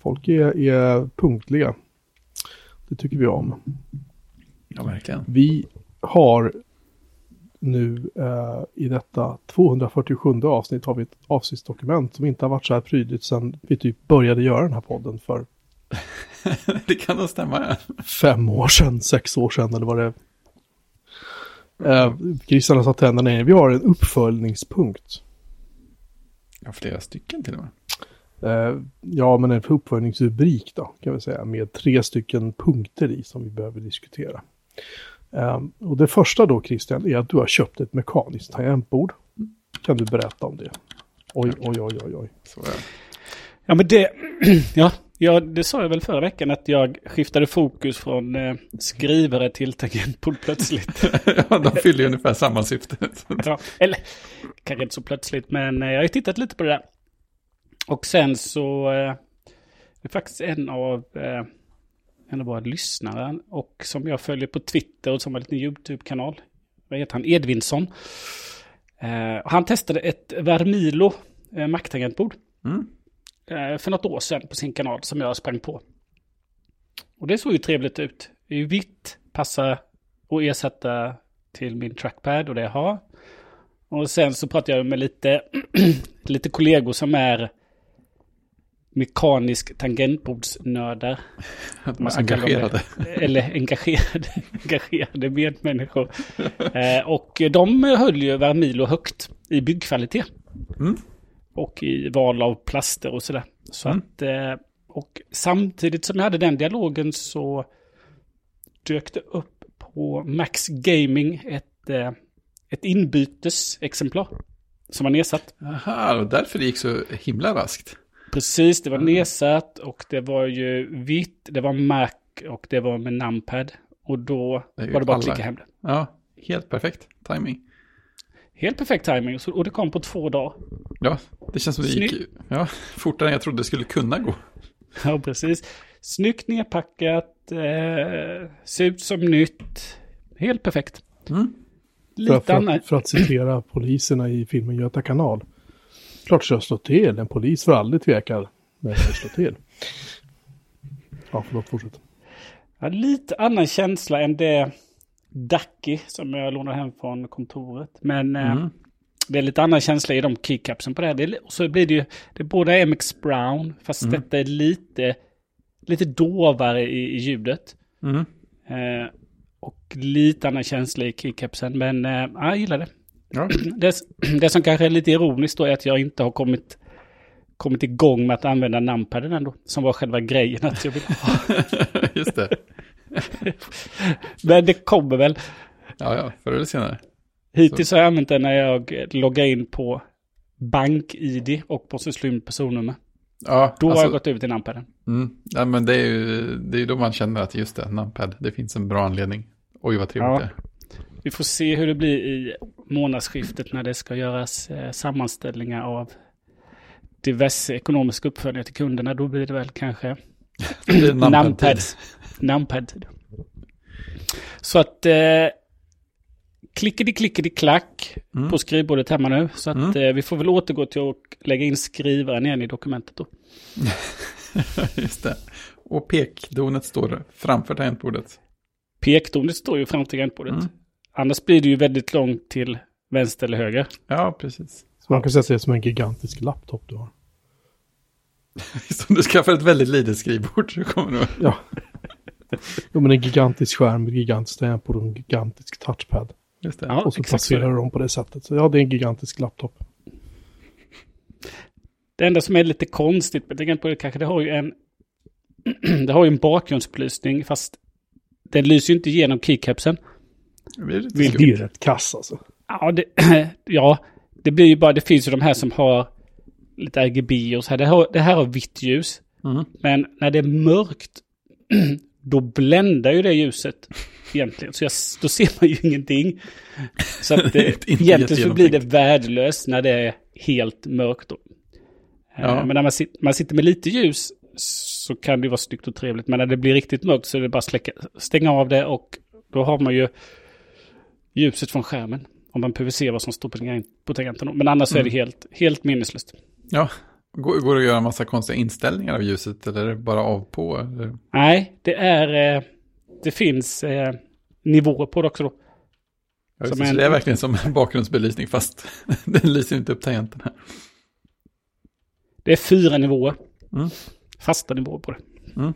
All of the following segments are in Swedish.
Folk är, är punktliga. Det tycker vi om. Ja, verkligen. Vi har nu eh, i detta 247 avsnitt har vi ett avsnittsdokument som inte har varit så här prydligt sedan vi typ började göra den här podden för det kan nog stämma. fem år sedan, sex år sedan eller vad det. Eh, har satt tänderna ner. Vi har en uppföljningspunkt. Ja, flera stycken till och med. Eh, ja, men en uppföljningsrubrik då, kan vi säga, med tre stycken punkter i som vi behöver diskutera. Eh, och det första då, Christian, är att du har köpt ett mekaniskt tangentbord. Kan du berätta om det? Oj, oj, oj, oj, oj. Ja, men det... ja, ja, det sa jag väl förra veckan att jag skiftade fokus från eh, skrivare till tangentbord plötsligt. ja, de fyller ju ungefär samma syfte. ja, eller kanske inte så plötsligt, men eh, jag har ju tittat lite på det där. Och sen så... Eh, det är faktiskt en av... Eh, en av våra lyssnare och som jag följer på Twitter och som har en liten YouTube-kanal. Vad heter han? Edvinsson. Eh, och han testade ett Vermilo eh, Mac-tangentbord. Mm. Eh, för något år sedan på sin kanal som jag sprang på. Och det såg ju trevligt ut. Det är ju vitt, passar att ersätta till min trackpad och det jag har. Och sen så pratade jag med lite, lite kollegor som är mekanisk tangentbordsnördar. Man engagerade. Eller engagerade, engagerade medmänniskor. Eh, och de höll ju Vermilo högt i byggkvalitet. Mm. Och i val av plaster och sådär. Så Mm. att, eh, och samtidigt som jag hade den dialogen så dök det upp på Max Gaming ett, eh, ett inbytesexemplar. Som var nedsatt. Aha, och därför det gick så himla raskt. Precis, det var nedsatt och det var ju vitt, det var Mac och det var med numpad. Och då Det var det bara att alla. klicka hem det. Ja, helt perfekt timing. Helt perfekt timing och så- och det kom på två dagar. Ja, det känns som det gick ja, fortare än jag trodde det skulle kunna gå. Ja, precis. Snyggt nedpackat, eh, ser ut som nytt. Helt perfekt. Mm. För, Lite för, att, för att citera poliserna i filmen Göta kanal. Klart jag slå till. En polis får aldrig tveka när jag slå till. Ja, förlåt, fortsätt. Ja, lite annan känsla än det Ducky som jag lånade hem från kontoret. Men eh, Mm. det är lite annan känsla i de keycapsen på det här. Det är, så blir det ju, det är både MX Brown, fast Mm. detta är lite, lite dovare i, i ljudet. Mm. Eh, och lite annan känsla i keycapsen. Men eh, ja, jag gillar det. Ja. det. Det som kanske är lite ironiskt då är att jag inte har kommit, kommit igång med att använda numpaden ändå. Som var själva grejen att jag vill ha. Just det. Men det kommer väl. Ja, ja, förr eller senare. Hittills har jag använt den när jag loggar in på bank-id och måste slå in personnummer. Ja, Då har alltså, jag gått över till numpaden. mm, ja, men det är ju det är ju då man känner att just det, numpad, det finns en bra anledning. Oj, vad trevligt Ja. det. Vi får se hur det blir i månadsskiftet när det ska göras eh, sammanställningar av diverse ekonomiska uppföljningar till kunderna. Då blir det väl kanske numpad. numpad. Numpad. Så att eh, klickety klickety klack Mm. på skrivbordet hemma nu. Så att Mm. eh, vi får väl återgå till att lägga in skrivaren igen i dokumentet då. Just det. Och pekdonet står framför tangentbordet. Pekdonet står ju framför tangentbordet. Mm. Annars blir det ju väldigt långt till vänster eller höger. Ja, precis. Så man kan säga att det är som en gigantisk laptop du har. Så om du skaffar ett väldigt litet skrivbord så kommer du... Ja. Jo, men en gigantisk skärm, ett gigantiskt tangentbord och en gigantisk touchpad. Just det. Ja, och så placerar det. du dem på det sättet. Så ja, det är en gigantisk laptop. Det enda som är lite konstigt med tangentbordet kanske det har ju en... det har ju en bakgrundsbelysning fast den lyser ju inte igenom keycapsen. Det blir är rätt kass alltså. Ja det, ja, det blir ju bara, det finns ju de här som har lite RGB och så här. Det, har, det här har vitt ljus. Mm. Men när det är mörkt, då bländar ju det ljuset egentligen. Så jag, då ser man ju ingenting. Så att det, egentligen så blir det värdelöst när det är helt mörkt. Då. Eh, Ja. Men när man, sit, man sitter med lite ljus så kan det vara snyggt och trevligt. Men när det blir riktigt mörkt så är det bara att släcka, stänga av det och då har man ju ljuset från skärmen. Om man behöver se vad som står på, tangen- på tangenten. Men annars så är det helt, helt minneslöst. Ja, Går, går det att göra en massa konstiga inställningar av ljuset eller är det bara av på? Eller? Nej, det är... Eh, det finns eh, nivåer på det också då. Ja, Som det, så en- det är verkligen som en bakgrundsbelysning fast den lyser inte upp tangenterna. Det är fyra nivåer. Mm. Fasta nivåer på det. Mm.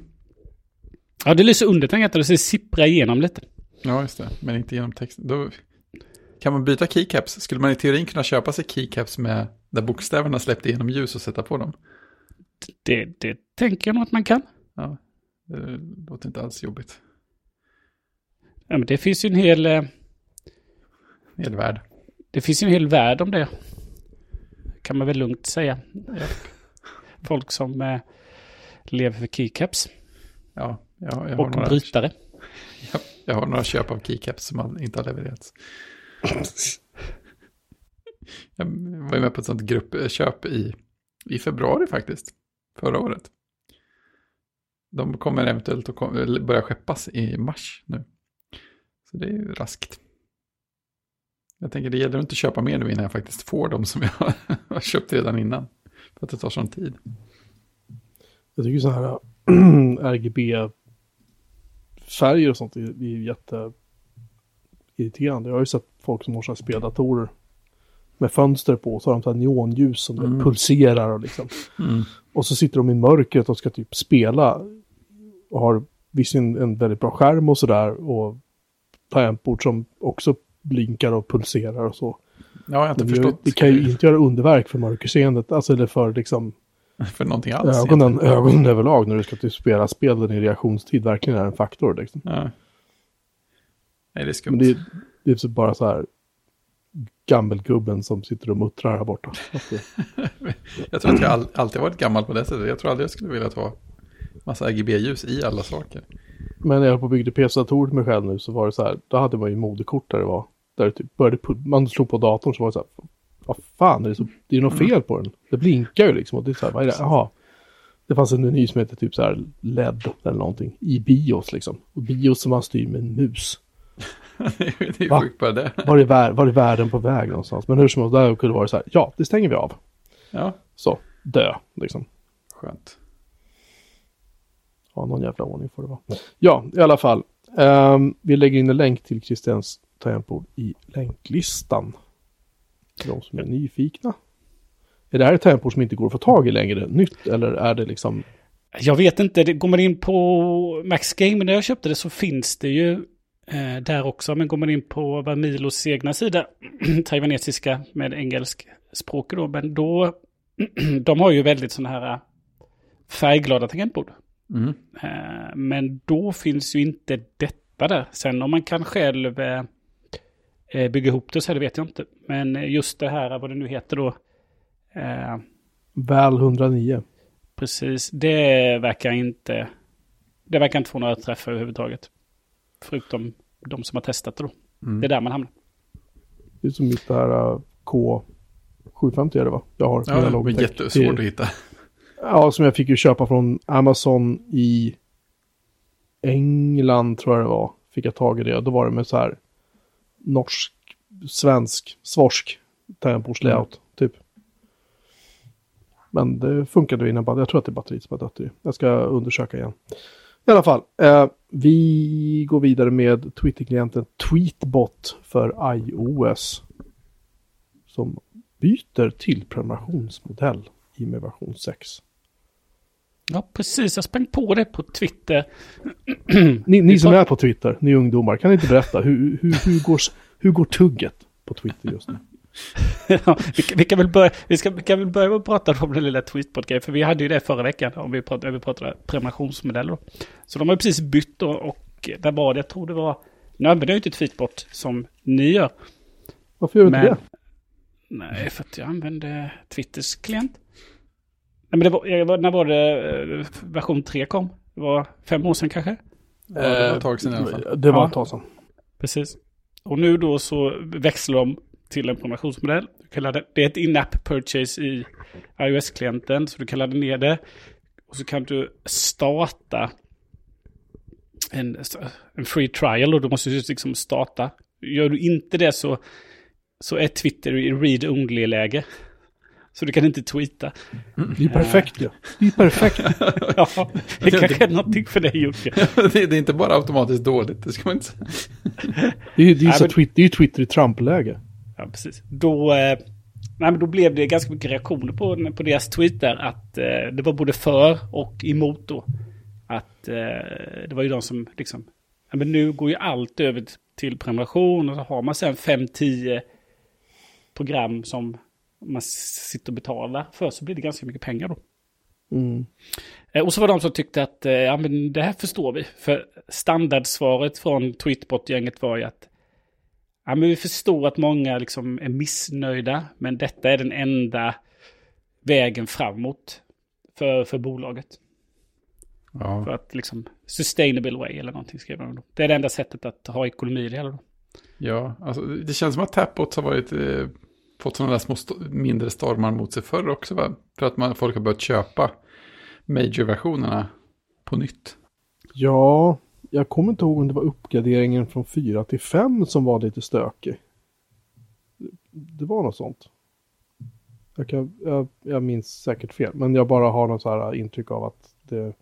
Ja, det lyser under tangenterna så det sipprar igenom lite. Ja, just det. Men inte genom texten. Då kan man byta keycaps. Skulle man i teorin kunna köpa sig keycaps med där bokstäverna släppte igenom ljus och sätta på dem? Det, det tänker jag nog att man kan. Ja, det låter inte alls jobbigt. Ja, men det finns ju en hel... Eh, Hel värld. det finns ju en hel värld om det. Kan man väl lugnt säga. Folk som eh, lever för keycaps. Ja, jag, jag, har Och några, brytare. jag, jag har några köp av keycaps som inte har levererats. Jag var ju med på ett sånt gruppköp i, i februari faktiskt. Förra året. De kommer eventuellt att kom, börja skeppas i mars nu. Så det är ju raskt. Jag tänker det gäller att inte köpa mer nu innan jag faktiskt får dem som jag har köpt redan innan. För att det tar sån tid. Jag tycker så här RGB-färger och sånt är, är jätteirriterande. Jag har ju sett folk som har speldatorer med fönster på så har de så här neonljus som Mm. pulserar och liksom. Mm. Och så sitter de i mörkret och ska typ spela och har visserligen en väldigt bra skärm och sådär och tangentbord som också blinkar och pulserar och så. Ja, jag har inte Men förstått. det kan ju inte göra underverk för mörkerseendet, alltså eller för liksom För någonting alls. ögonen, ögonen överlag när du ska typ spela spel där din reaktionstid verkligen är en faktor. Liksom. Ja. Nej, det är skumt. Men det, det är så bara så här gammelgubben som sitter och muttrar här borta. Det- Jag tror att jag all, alltid varit gammal på det sättet. Jag tror aldrig jag skulle vilja ha massa RGB-ljus i alla saker. Men när jag på byggde PC-datorer till mig själv nu så var det så här, då hade man ju modekort där det var, där det typ började, man slog på datorn så var det så här, vad fan är det så, det är något fel på den. Det blinkar ju liksom och det är så här, vad är det, jaha. Det fanns en meny som heter typ så här LED eller någonting i BIOS liksom. Och BIOS som man styr med en mus. det är Va? sjukt bara det. Var är, vär, var är världen på väg någonstans? Men hur som helst, där kunde det vara så här, ja, det stänger vi av. Ja, Så, dö, liksom. skönt. Ja, någon jävla ordning får det vara. Ja, i alla fall. Ehm, vi lägger in en länk till Christians tangentbord i länklistan. Till de som är nyfikna. Är det här ett tangentbord som inte går att få tag i längre? Nytt eller är det liksom... Jag vet inte, det, går man in på Max Game när jag köpte det så finns det ju eh, där också. Men går man in på Vamilos egna sida, taiwanesiska med engelsk språk då, men då, de har ju väldigt sådana här eh, färgglada tangentbord. Mm. Eh, men då finns ju inte detta där. Sen om man kan själv eh, bygga ihop det så här, det vet jag inte. Men eh, just det här, vad det nu heter då. Eh, Väl 109. Precis, det verkar inte... Det verkar inte få några träffar överhuvudtaget. Förutom de som har testat det då. Mm. Det är där man hamnar. Det är som mitt det här uh, K750 är det va? Jag har. Ja, det var jättesvårt att hitta. Ja, som jag fick ju köpa från Amazon i England tror jag det var. Fick jag tag i det. Då var det med så här norsk, svensk, svorsk tangentbordslayout typ. Men det funkade innan. bara- Jag tror att det är batteriet som har dött. Jag ska undersöka igen. I alla fall, eh, vi går vidare med Twitter-klienten Tweetbot för iOS. Som byter till prenumerationsmodell i med version 6. Ja, precis. Jag sprang på det på Twitter. Ni, ni som är på Twitter, ni ungdomar, kan ni inte berätta hur, hur, hur, går, hur går tugget på Twitter just nu? Ja, vi, kan- vi, kan väl börja, vi, ska, vi kan väl börja med att prata om den lilla tweetbot För vi hade ju det förra veckan. Om vi pratade, vi pratade prenumerationsmodeller. Så de har precis bytt då, och där var det, jag tror det var... Nu använder jag inte tweetbot som ni gör. Varför gör du inte det? Nej, för att jag använde Twitters klient. Nej, men det var, när var det eh, version 3 kom? Det var fem år sedan kanske? Ja, det var ett tag sedan i alla fall. Det var Ja. ett tag sedan. Precis. Och nu då så växlar de till en prenumerationsmodell. Det är ett in-app purchase i iOS-klienten, så du kan ladda ner det. Och så kan du starta en, en free trial och du måste just liksom starta. Gör du inte det så, så är Twitter i read-only-läge. Så du kan inte tweeta. Det är perfekt ju. Det är perfekt. Ja, det kanske är någonting för dig Jocke. det, det är inte bara automatiskt dåligt, det ska man inte säga. Det är ju det är Nej, så men- Twitter, det är ju Twitter i Trump-läge. Ja, precis. Då, eh, nej, men då blev det ganska mycket reaktioner på, på deras tweet där. Att eh, det var både för och emot då. Att eh, det var ju de som liksom, ja, men nu går ju allt över till prenumeration och så har man sen 5-10 program som man sitter och betalar för så blir det ganska mycket pengar då. Mm. Eh, Och så var det de som tyckte att eh, ja, men det här förstår vi. För standardsvaret från Tweetbot-gänget var ju att ja, men vi förstår att många liksom är missnöjda, men detta är den enda vägen framåt för, för bolaget. Ja, För att liksom sustainable way eller någonting skrev de då. Det är det enda sättet att ha ekonomi i det hela då. ja alltså, det känns som att Tapbot har varit, eh, fått sådana där små st mindre stormar mot sig förr också, va? För att man, folk har börjat köpa major-versionerna på nytt. Ja, jag kommer inte ihåg om det var uppgraderingen från 4 till 5 som var lite stökig. Det var något sånt. Jag, kan, jag, jag minns säkert fel, men jag bara har något så här intryck av att det,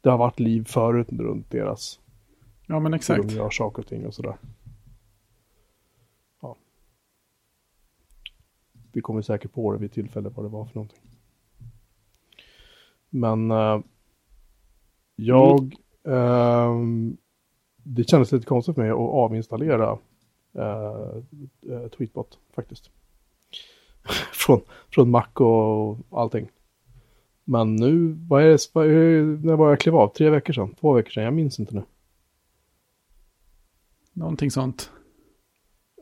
det har varit liv förut runt deras Ja, men hur exakt. de gör saker och ting och sådär. Vi kommer säkert på det vid tillfälle vad det var för någonting. Men eh, jag... ehm, det kändes lite konstigt för mig att avinstallera uh, Tweetbot faktiskt. från, från Mac och allting. Men nu, vad är det, vad är, när var jag klev av? Tre veckor sedan? Två veckor sedan? Jag minns inte nu. Någonting sånt.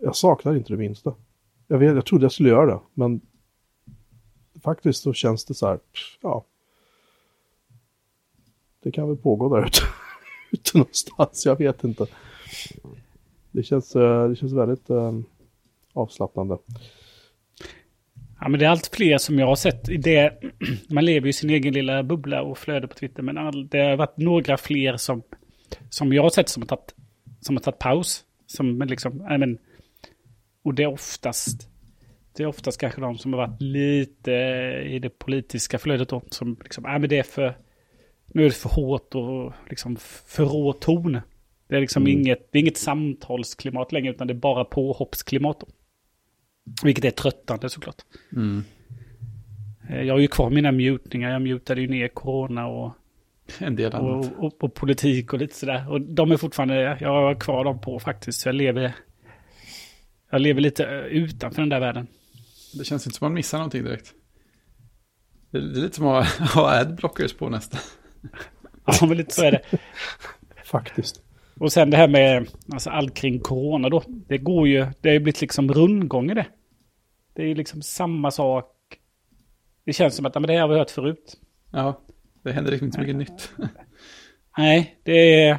Jag saknar inte det minsta. Jag, vet, jag trodde jag skulle göra det, men faktiskt så känns det så här, pff, ja. Det kan väl pågå där ute, ute någonstans, jag vet inte. Det känns, eh, det känns väldigt eh, avslappnande. Ja, men det är allt fler som jag har sett. i Det, man lever ju i sin egen lilla bubbla och flöde på Twitter. Men all, det har varit några fler som, som jag har sett som har tagit, som har tagit paus. Som liksom, I men, och det är oftast, det är oftast kanske de som har varit lite i det politiska flödet då. Som liksom, ja men det är för, nu är det för hårt och liksom för rå ton. Det är liksom Mm. inget, det är inget samtalsklimat längre utan det är bara påhoppsklimat då. Vilket är tröttande såklart. Mm. Eh, Jag har ju kvar mina mutningar. Jag mutade ju ner corona och, En del annat. och, och, och politik och lite sådär. Och de är fortfarande, jag har kvar dem på faktiskt. Så jag lever, jag lever lite eh, utanför den där världen. Det känns inte som man missar någonting direkt. Det är det är lite som att ha- adblockers på nästan. Ja, men lite så är det. Faktiskt. Och sen det här med alltså, allt kring corona då. Det går ju, det har ju blivit liksom rundgång i det. Det är ju liksom samma sak. Det känns som att men det här har vi hört förut. Ja, det händer liksom inte så mycket nytt. Nej, det är...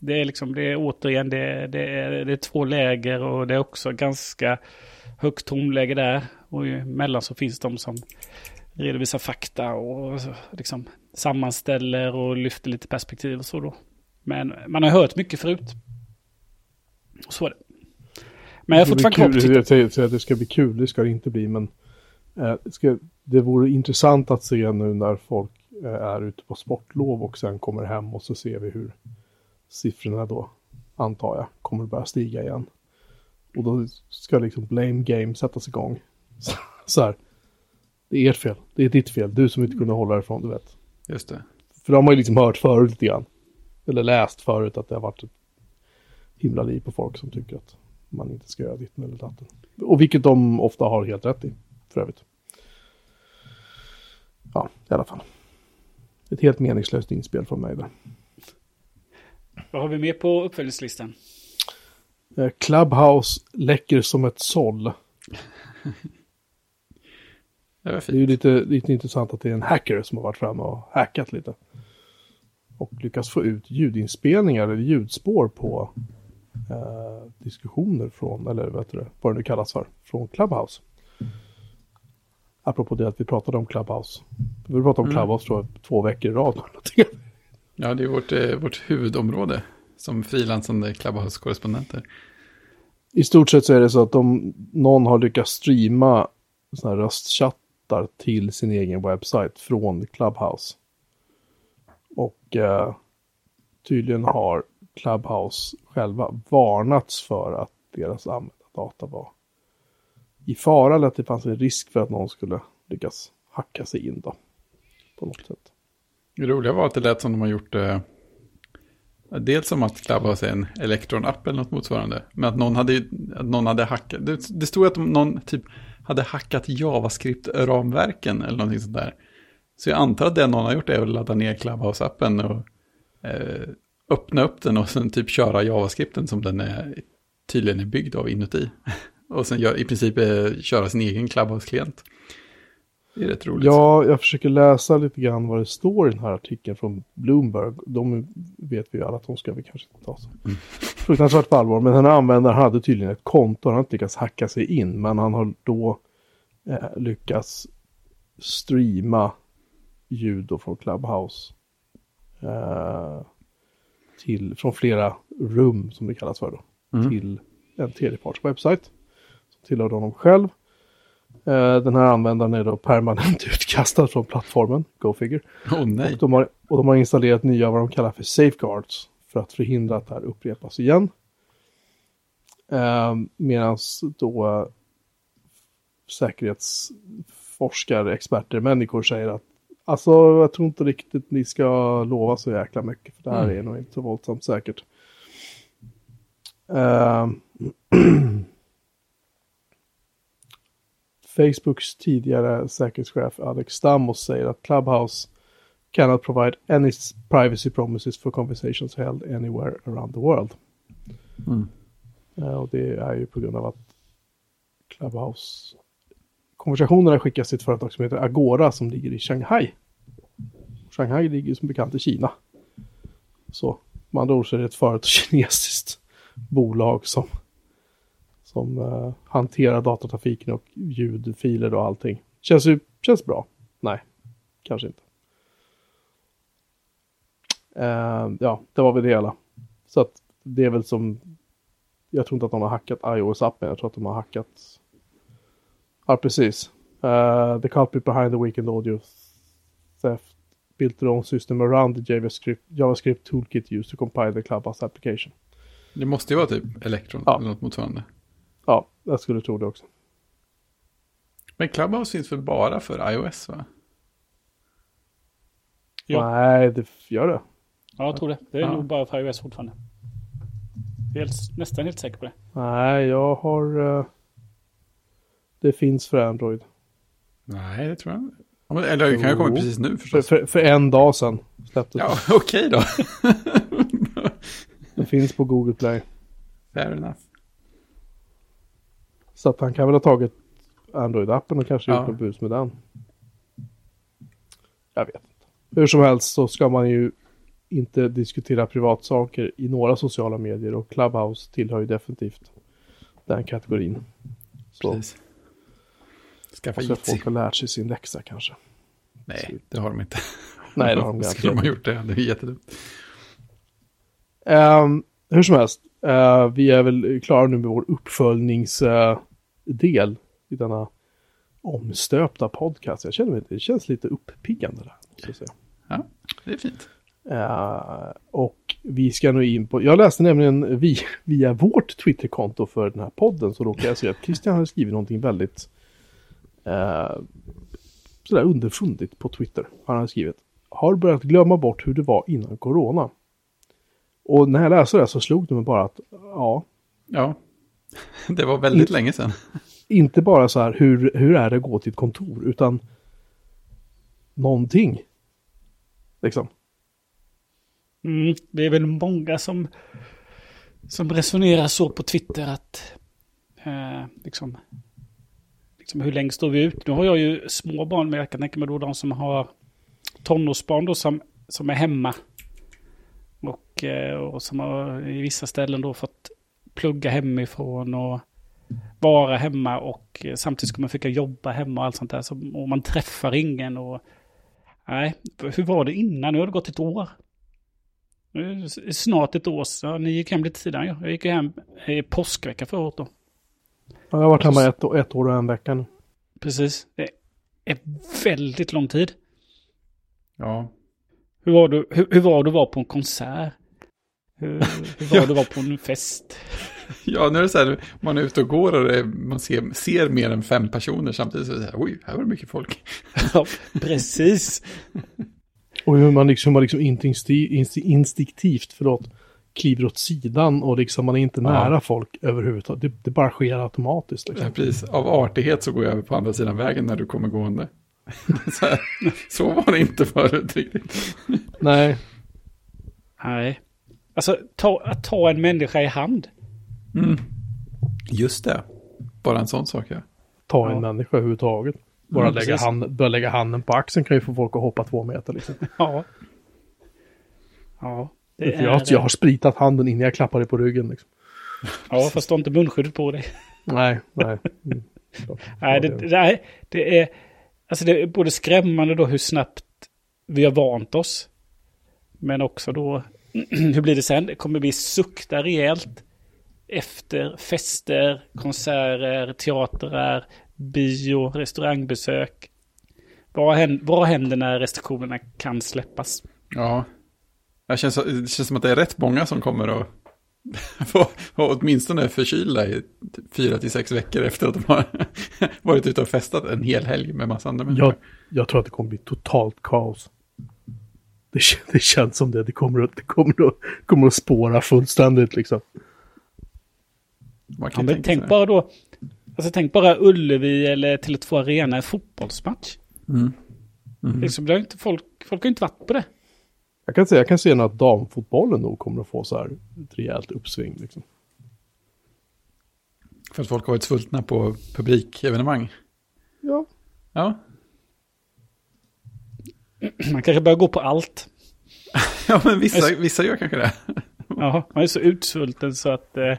Det är liksom, det är återigen, det det är, det är två läger och det är också ganska högt tonläge där. Och emellan så finns de som redovisar fakta och liksom sammanställer och lyfter lite perspektiv och så då. Men man har hört mycket förut. Och så är det. Men jag blir fortfarande kvar på jag säger att det ska bli kul, det ska det inte bli, men eh, det, ska, det vore intressant att se nu när folk eh, är ute på sportlov och sen kommer hem och så ser vi hur siffrorna då, antar jag, kommer börja stiga igen. Och då ska liksom blame game sättas igång. Så, här, det är ert fel, det är ditt fel, du som inte kunde hålla ifrån, du vet. Just det. För de har man ju liksom hört förut lite grann. Eller läst förut att det har varit ett himla liv på folk som tycker att man inte ska göra ditten eller datten. Och vilket de ofta har helt rätt i, för övrigt. Ja, i alla fall. Ett helt meningslöst inspel från mig där. Vad har vi mer på uppföljningslistan? Eh, Clubhouse läcker som ett såll. Det Det är ju lite, lite intressant att det är en hacker som har varit framme och hackat lite. Och lyckats få ut ljudinspelningar eller ljudspår på eh, diskussioner från, eller vad heter det, vad det nu kallas för, från Clubhouse. Apropå det att vi pratade om Clubhouse. Vi pratat om Mm. Clubhouse tror jag två veckor i rad. Ja, det är vårt, eh, vårt huvudområde som frilansande Clubhouse-korrespondenter. I stort sett så är det så att om någon har lyckats streama såna här röstchattar till sin egen webbsajt från Clubhouse. Och eh, tydligen har Clubhouse själva varnats för att deras användardata var i fara eller att det fanns en risk för att någon skulle lyckas hacka sig in då. På något sätt. Det roliga var att det lät som de har gjort det. Eh, dels som att Clubhouse är en Electron-app eller något motsvarande. Men att någon hade, att någon hade hackat. Det, det stod att någon typ hade hackat JavaScript-ramverken eller någonting sånt där. Så jag antar att det någon har gjort är att ladda ner Clubhouse-appen och eh, öppna upp den och sen typ köra JavaScripten som den är, tydligen är byggd av inuti. och sen gör, i princip eh, köra sin egen Clubhouse-klient. Det är rätt roligt. Ja, jag försöker läsa lite grann vad det står i den här artikeln från Bloomberg. De vet vi ju alla att de ska vi kanske inte ta så mm. fruktansvärt på allvar. Men den här användaren hade tydligen ett konto. Han har inte lyckats hacka sig in. Men han har då eh, lyckats streama ljud då från Clubhouse. Eh, till, från flera rum som det kallas för då. Mm. Till en tredjeparts webbsajt. Som tillhör honom själv. Eh, den här användaren är då permanent utkastad från plattformen, Go Figure. Oh, nej. Och, de har, och de har installerat nya vad de kallar för safeguards för att förhindra att det här upprepas igen. Eh, Medan då eh, säkerhetsforskare, experter, människor säger att alltså jag tror inte riktigt ni ska lova så jäkla mycket för det här mm. är nog inte så våldsamt säkert. Eh, Facebooks tidigare säkerhetschef Alex Stamos säger att Clubhouse cannot provide any privacy promises for conversations held anywhere around the world. Mm. Uh, och det är ju på grund av att Clubhouse konversationerna skickas till ett företag som heter Agora som ligger i Shanghai. Shanghai ligger som bekant i Kina. Så med andra ord så är det ett företag, kinesiskt bolag som som uh, hanterar datatrafiken och ljudfiler och allting. Känns ju känns bra. Nej, kanske inte. Uh, ja, det var väl det hela. Så att det är väl som, jag tror inte att de har hackat iOS-appen, jag tror att de har hackat, ja precis. Uh, the culprit behind the weekend audio theft built their own system around the JavaScript, JavaScript toolkit used to compile the Clubhouse application. Det måste ju vara typ Electron ja. eller något motsvarande. Ja, jag skulle tro det också. Men Clubhouse finns väl bara för iOS va? Ja. Nej, det gör det. Ja, jag tror det. Det är ja. nog bara för iOS fortfarande. Helt, nästan helt säker på det. Nej, jag har... Uh, det finns för Android. Nej, det tror jag inte. Eller det kan ju komma precis nu förstås. För, för, för en dag sedan släpptes Ja, okej okay då. det finns på Google Play. Fair enough. Så att han kan väl ha tagit Android-appen och kanske ja. gjort något bus med den. Jag vet inte. Hur som helst så ska man ju inte diskutera privatsaker i några sociala medier och Clubhouse tillhör ju definitivt den kategorin. Så. Precis. Skaffa så folk har lärt sig sin läxa kanske. Nej, det har de inte. Nej, det har de inte. Skulle de ha gjort det, det är jättedumt. Um, hur som helst, uh, vi är väl klara nu med vår uppföljnings... Uh, del i denna omstöpta podcast. Jag känner mig, det känns lite uppiggande där. Måste säga. Ja, det är fint. Uh, och vi ska nu in på, jag läste nämligen via, via vårt Twitterkonto för den här podden så råkade jag se att Christian hade skrivit någonting väldigt uh, sådär underfundigt på Twitter. Han hade skrivit, har börjat glömma bort hur det var innan corona. Och när jag läste det så slog det mig bara att, ja. Ja, Det var väldigt In, länge sedan. Inte bara så här, hur, hur är det att gå till ett kontor, utan någonting. Liksom. Mm, det är väl många som, som resonerar så på Twitter att eh, liksom, liksom hur länge står vi ut? Nu har jag ju små barn, men jag kan tänka mig då de som har tonårsbarn då som, som är hemma. Och, eh, och som har i vissa ställen då fått plugga hemifrån och vara hemma och samtidigt ska man försöka jobba hemma och allt sånt där. Så, och man träffar ingen och... Nej, hur var det innan? Nu har det gått ett år. Snart ett år. Så ni gick hem lite tidigare. Jag gick hem i påskvecka förra året då. Jag har varit hemma ett, ett år och en vecka nu. Precis. Det är väldigt lång tid. Ja. Hur var du, hur, hur var du var på en konsert? Hur, hur var Ja. du var på en fest? Ja, nu är det så här, man är ute och går och det, man ser, ser mer än fem personer samtidigt. Så är det så här, oj, här var det mycket folk. Ja, precis. Och hur man liksom, man liksom instinkti- insti- instinktivt, förlåt, kliver åt sidan och liksom man är inte Ja. nära folk överhuvudtaget. Det, det bara sker automatiskt. Liksom. Ja, precis. Av artighet så går jag över på andra sidan vägen när du kommer gående. Så, här, så var det inte förut riktigt. Nej, Nej. Alltså, ta, att ta en människa i hand. Mm. Just det. Bara en sån sak, ja. ta en Ja. människa överhuvudtaget. Bara Mm, lägga, hand, börja lägga handen på axeln kan ju få folk att hoppa två meter. Liksom. Ja. Ja. Det För jag, har- är, jag har spritat handen innan jag klappar dig på ryggen. Liksom. ja, fast du har inte munskyddet på dig. Nej, nej. Mm. Nej, det, det, nej, det är... Alltså det är både skrämmande då hur snabbt vi har vant oss. Men också då, hur blir det sen? Det kommer bli sukta rejält. Efter fester, konserter, teatrar, bio, restaurangbesök. Vad händer, vad händer när restriktionerna kan släppas? Ja. Det känns, det känns som att det är rätt många som kommer att få få åtminstone förkylda i fyra till sex veckor efter att de har varit ute och festat en hel helg med massa andra människor. jag, jag tror att det kommer bli totalt kaos. Det, det känns som det. Det kommer att, det kommer att, kommer att spåra fullständigt liksom. Man Ja, kan men tänka tänk sig bara då, alltså tänk bara Ullevi eller Tele2 Arena, en fotbollsmatch. Mm. Mm. Liksom, det har inte folk, folk har inte varit på det. Jag kan, säga, jag kan se att damfotbollen nog kommer att få så här ett rejält uppsving. Liksom. För att folk har varit svultna på publikevenemang. Ja. Ja. Man kanske börjar gå på allt. ja, men vissa, vissa gör kanske det. Ja, man är så utsvulten så att eh,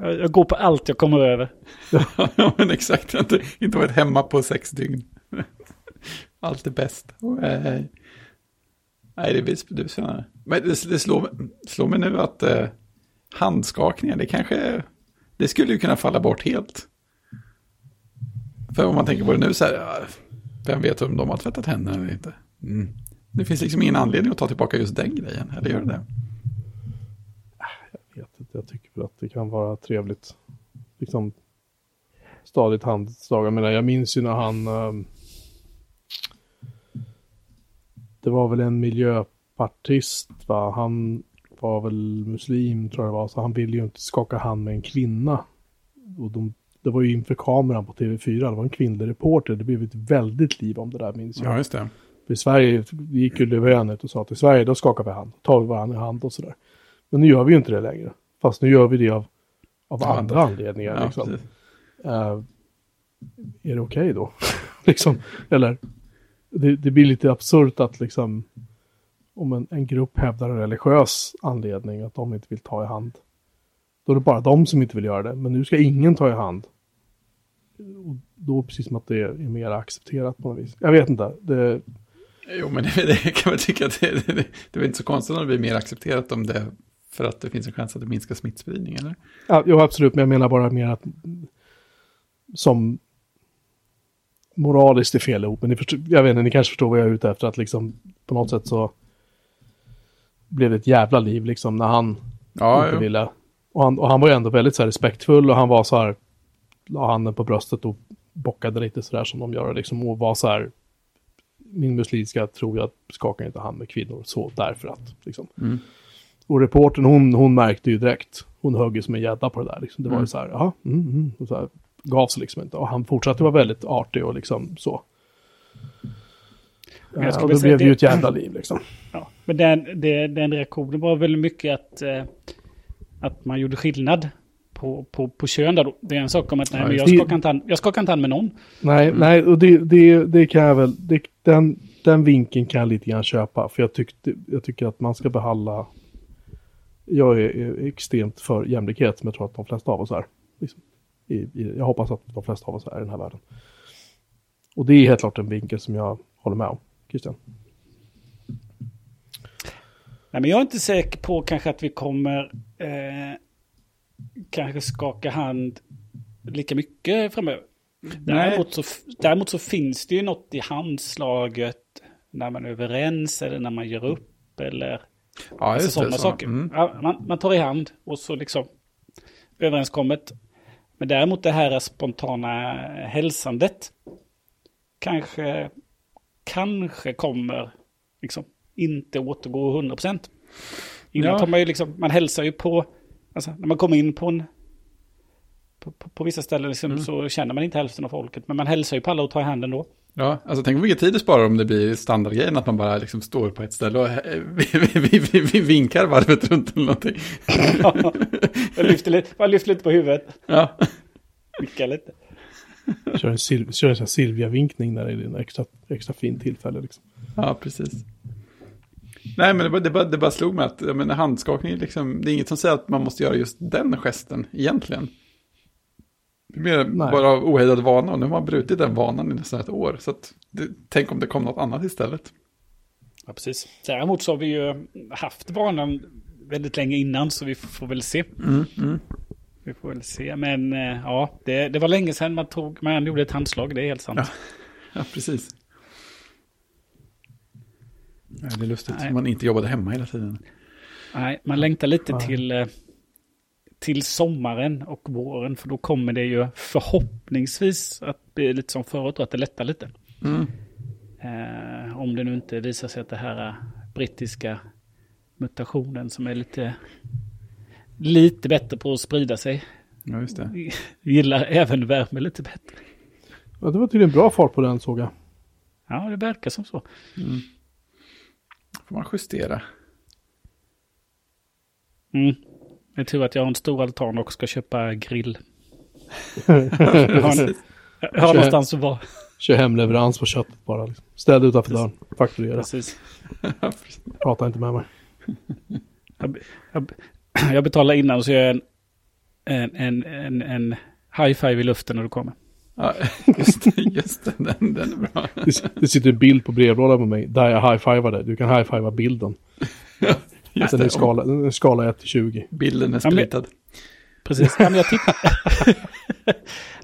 jag går på allt jag kommer över. ja, men exakt. Inte, inte varit hemma på sex dygn. Allt är bäst. Och, eh, nej, det blir, det blir spännande. Men det, det slår, slår mig nu att eh, handskakningar, det kanske, det skulle ju kunna falla bort helt. För om man tänker på det nu så här, vem vet om de har tvättat händerna eller inte. Mm. Det finns liksom ingen anledning att ta tillbaka just den grejen, eller gör det det? Jag vet inte, jag tycker väl att det kan vara trevligt. Liksom stadigt handslag. Jag menar, jag minns ju när han... Um, det var väl en miljöpartist, va? Han var väl muslim, tror jag det var. Så han ville ju inte skaka hand med en kvinna. Och de, det var ju inför kameran på TV4. Det var en kvinnlig reporter. Det blev ett väldigt liv om det där, minns jag. Ja, just det. För I Sverige gick ju Löfven ut och sa att i Sverige då skakar vi hand, tar vi varandra i hand och sådär. Men nu gör vi ju inte det längre. Fast nu gör vi det av, av Ja, andra anledningar. Ja, liksom. Eh, är det okej då? liksom, eller, det, det blir lite absurt att liksom, om en, en grupp hävdar en religiös anledning att de inte vill ta i hand. Då är det bara de som inte vill göra det. Men nu ska ingen ta i hand. Och då precis som att det är mer accepterat på något vis. Jag vet inte. Det, Jo, men det, det kan man tycka att det, det, det, är inte så konstigt om det blir mer accepterat om det för att det finns en chans att det minskar smittspridning, eller? Ja, jo, absolut, men jag menar bara mer att som moraliskt är fel ord, men ni förstår, jag vet inte, ni kanske förstår vad jag är ute efter, att liksom på något sätt så blev det ett jävla liv liksom när han Ja, inte jo. ville. Och han, och han var ju ändå väldigt så här respektfull och han var så här, la handen på bröstet och bockade lite så där som de gör liksom och var så här, min muslimska tror jag skakar inte hand med kvinnor så därför att liksom. Mm. Och reportern hon, hon märkte ju direkt, hon högg ju som en gädda på det där liksom. Det var Mm. ju så här, jaha, mm, mm, och så här, gav sig liksom inte. Och han fortsatte vara väldigt artig och liksom så. Men jag Ja, då säga blev det det- ju ett jävla liv liksom. Ja, men den, det, den reaktionen var väl mycket att, eh, att man gjorde skillnad på, på, på kön där då. Det är en sak om att nej, Ja, men jag det- skakar inte hand, jag skakar inte hand med någon. Nej, nej, och det, det, det kan jag väl, det, den, den vinkeln kan jag lite grann köpa. För jag, tyckte, jag tycker att man ska behandla, jag är, är extremt för jämlikhet som jag tror att de flesta av oss är. Liksom. I, i, jag hoppas att de flesta av oss är i den här världen. Och det är helt klart en vinkel som jag håller med om, Christian. Nej, men jag är inte säker på kanske att vi kommer eh, kanske skaka hand lika mycket framöver. Däremot så, däremot så finns det ju något i handslaget när man är överens eller när man gör upp eller Ja, alltså sådana. Så. saker. Mm. Ja, man, man tar i hand och så liksom överenskommet. Men däremot det här spontana hälsandet kanske, kanske kommer liksom inte återgå 100%. Innan Ja. tar man ju liksom, man hälsar ju på, alltså när man kommer in på en på, på, på vissa ställen liksom, Mm. så känner man inte hälften av folket. Men man hälsar ju på alla och tar i handen då. Ja, alltså tänk vilken tid det sparar om det blir standardgrejen att man bara liksom står på ett ställe och eh, vi, vi, vi, vi vinkar varvet runt eller någonting. man, lyfter lite, man lyfter lite på huvudet. Ja, Nickar lite. Kör en, sil- kör en Silvia-vinkning när det är en extra, extra fin tillfälle. Liksom. ja precis. Nej, men det bara, det bara, det bara slog mig att jag menar, handskakning, är liksom, det är inget som säger att man måste göra just den gesten egentligen. Det är mer Nej. bara av ohejdad vana och nu har man brutit den vanan i nästan ett år. Så att, det, tänk om det kom något annat istället. Ja, precis. Däremot så har vi ju haft vanan väldigt länge innan så vi får väl se. Mm, mm. Vi får väl se. Men eh, ja, det, det var länge sedan man, tog, man gjorde ett handslag. Det är helt sant. Ja. Ja, precis. Ja, det är lustigt Nej. att man inte jobbade hemma hela tiden. Nej, man längtar lite Ja. till, eh, till sommaren och våren. För då kommer det ju förhoppningsvis att bli lite som förut. Att det lättar lite. Mm. Eh, om det nu inte visar sig att det här eh, brittiska mutationen som är lite, lite bättre på att sprida sig. Ja, just det. Gillar även värme lite bättre. Ja, det var tydligen bra fart på den såg jag. Ja, det verkar som så. Mm. Får man justera. Mm. Det är tur att jag har en stor altan och ska köpa grill. Jag har, Precis. jag har någonstans att vara. Kör hemleverans på köttet bara. Liksom. Städa utanför dörren. Fakturera. Precis. Prata inte med mig. Jag, jag, jag betalar innan och så gör jag en, en, en, en, en high five i luften när du kommer. Ja, just det, just. Den, den är bra. Det, det sitter en bild på brevlådan på mig där jag high-fivar dig. Du kan high-fiva bilden. Just Den är skala, skala 1 till 20. Bilden är Ja, splitad. Precis. Ja, men jag, tittar, ja,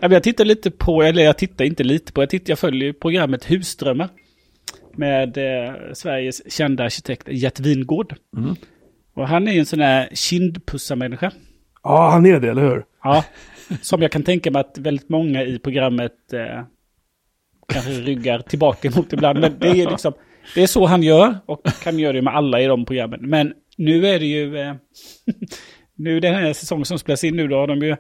men jag tittar lite på, eller jag tittar inte lite på, jag, tittar, jag följer programmet Husdrömmar. Med eh, Sveriges kända arkitekt Gert Wingård. Mm. Och han är ju en sån här kindpussarmänniska. Ja, han är det, eller hur? Ja, som jag kan tänka mig att väldigt många i programmet eh, kanske ryggar tillbaka mot ibland. Men det är liksom, det är så han gör och han gör det med alla i de programmen. Men nu är det ju, eh, nu den här säsongen som spelas in nu då har de ju,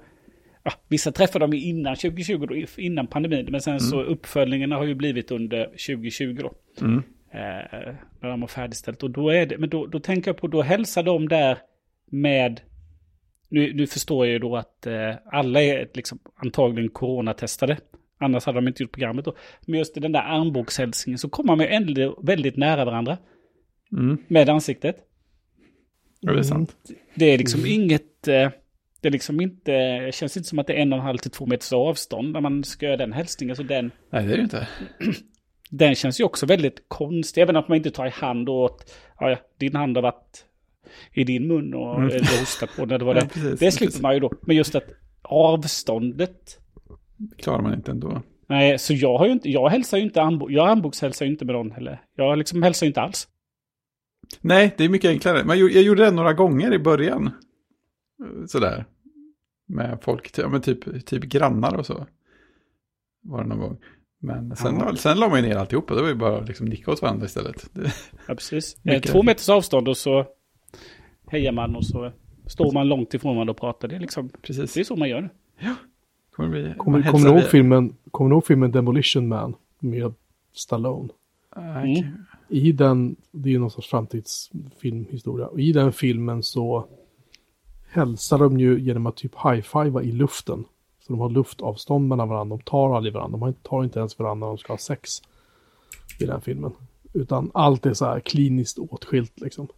ja, vissa träffar de ju innan 2020, då, innan pandemin. Men sen så uppföljningarna har ju blivit under 2020 då. Mm. Eh, när de har färdigställt. Och då är det, men då, då tänker jag på, då hälsar de där med, nu, nu förstår jag ju då att eh, alla är liksom antagligen coronatestade. Annars hade de inte gjort programmet då. Men just i den där armbågshälsningen så kommer man ju ändå väldigt nära varandra Mm. med ansiktet. Ja, det är sant. Det är liksom inget, eh, det är liksom inte, det känns inte som att det är en och en halv till två meters avstånd när man ska göra den hälsningen. Så den, Nej, det är det inte. Den känns ju också väldigt konstig, även att man inte tar i hand ja, ja, din hand har varit i din mun och Mm. hostat på när det var Ja, det. precis, Det slipper man ju då. Men just att avståndet. klarar man inte ändå. Nej, så jag har ju inte, jag hälsar ju inte, armbå- jag armbågshälsar ju inte med någon heller. Jag liksom hälsar ju inte alls. Nej, det är mycket enklare. Men jag, jag gjorde det några gånger i början. Sådär. Med folk, ja, men typ, typ grannar och så. Var det någon gång. Men sen, Ja. sen la man ju ner alltihopa. Det var ju bara liksom nicka åt varandra istället. Ja, precis. Mycket. Två meters avstånd och så hejar man och så står man långt ifrån varandra och pratar. Det är liksom, precis. det är så man gör nu. Kommer man Kommer, kommer, ni ihåg filmen, kommer ni ihåg filmen Demolition Man? Med Stallone. Nej, Mm. I den, det är ju någon sorts framtidsfilmhistoria. Och i den filmen så hälsar de ju genom att typ high-fiva i luften. Så de har luftavstånd mellan varandra. De tar aldrig varandra. De tar inte ens varandra när de ska ha sex. I den filmen. Utan allt är så här kliniskt åtskilt liksom.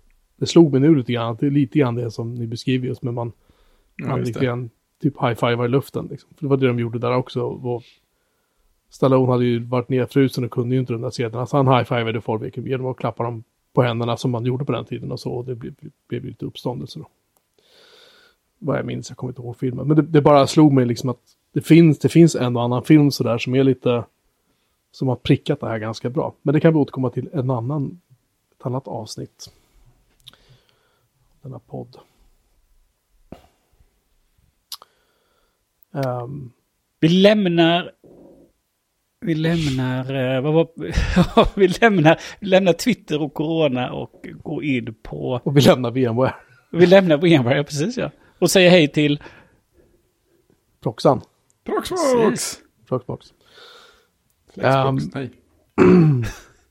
Det slog mig nu lite grann. att Det är lite grann det som ni beskriver just. Men man, Ja, man lite grann typ high-fivar i luften. Liksom. För det var det de gjorde där också. Och Stallone hade ju varit nedfrusen och kunde ju inte de där sederna. Så han high-fivade folk genom att klappa dem på händerna som man gjorde på den tiden och så. Och det blev, blev lite uppståndelse då. Vad jag minns, jag kommer inte ihåg filmen. Men det, det bara slog mig liksom att det finns, det finns en och annan film sådär som är lite, som har prickat det här ganska bra. Men det kan vi återkomma till en annan, ett annat avsnitt. Denna podd. Um, vi lämnar... Vi lämnar... eh, Vad var, vi, lämnar vi lämnar Twitter och Corona och går in på... och vi lämnar VMware. Vi lämnar VMware, ja precis ja. Och säger hej till... Proxan. Proxmox! Proxbox. Flexbox, Ehm, nej.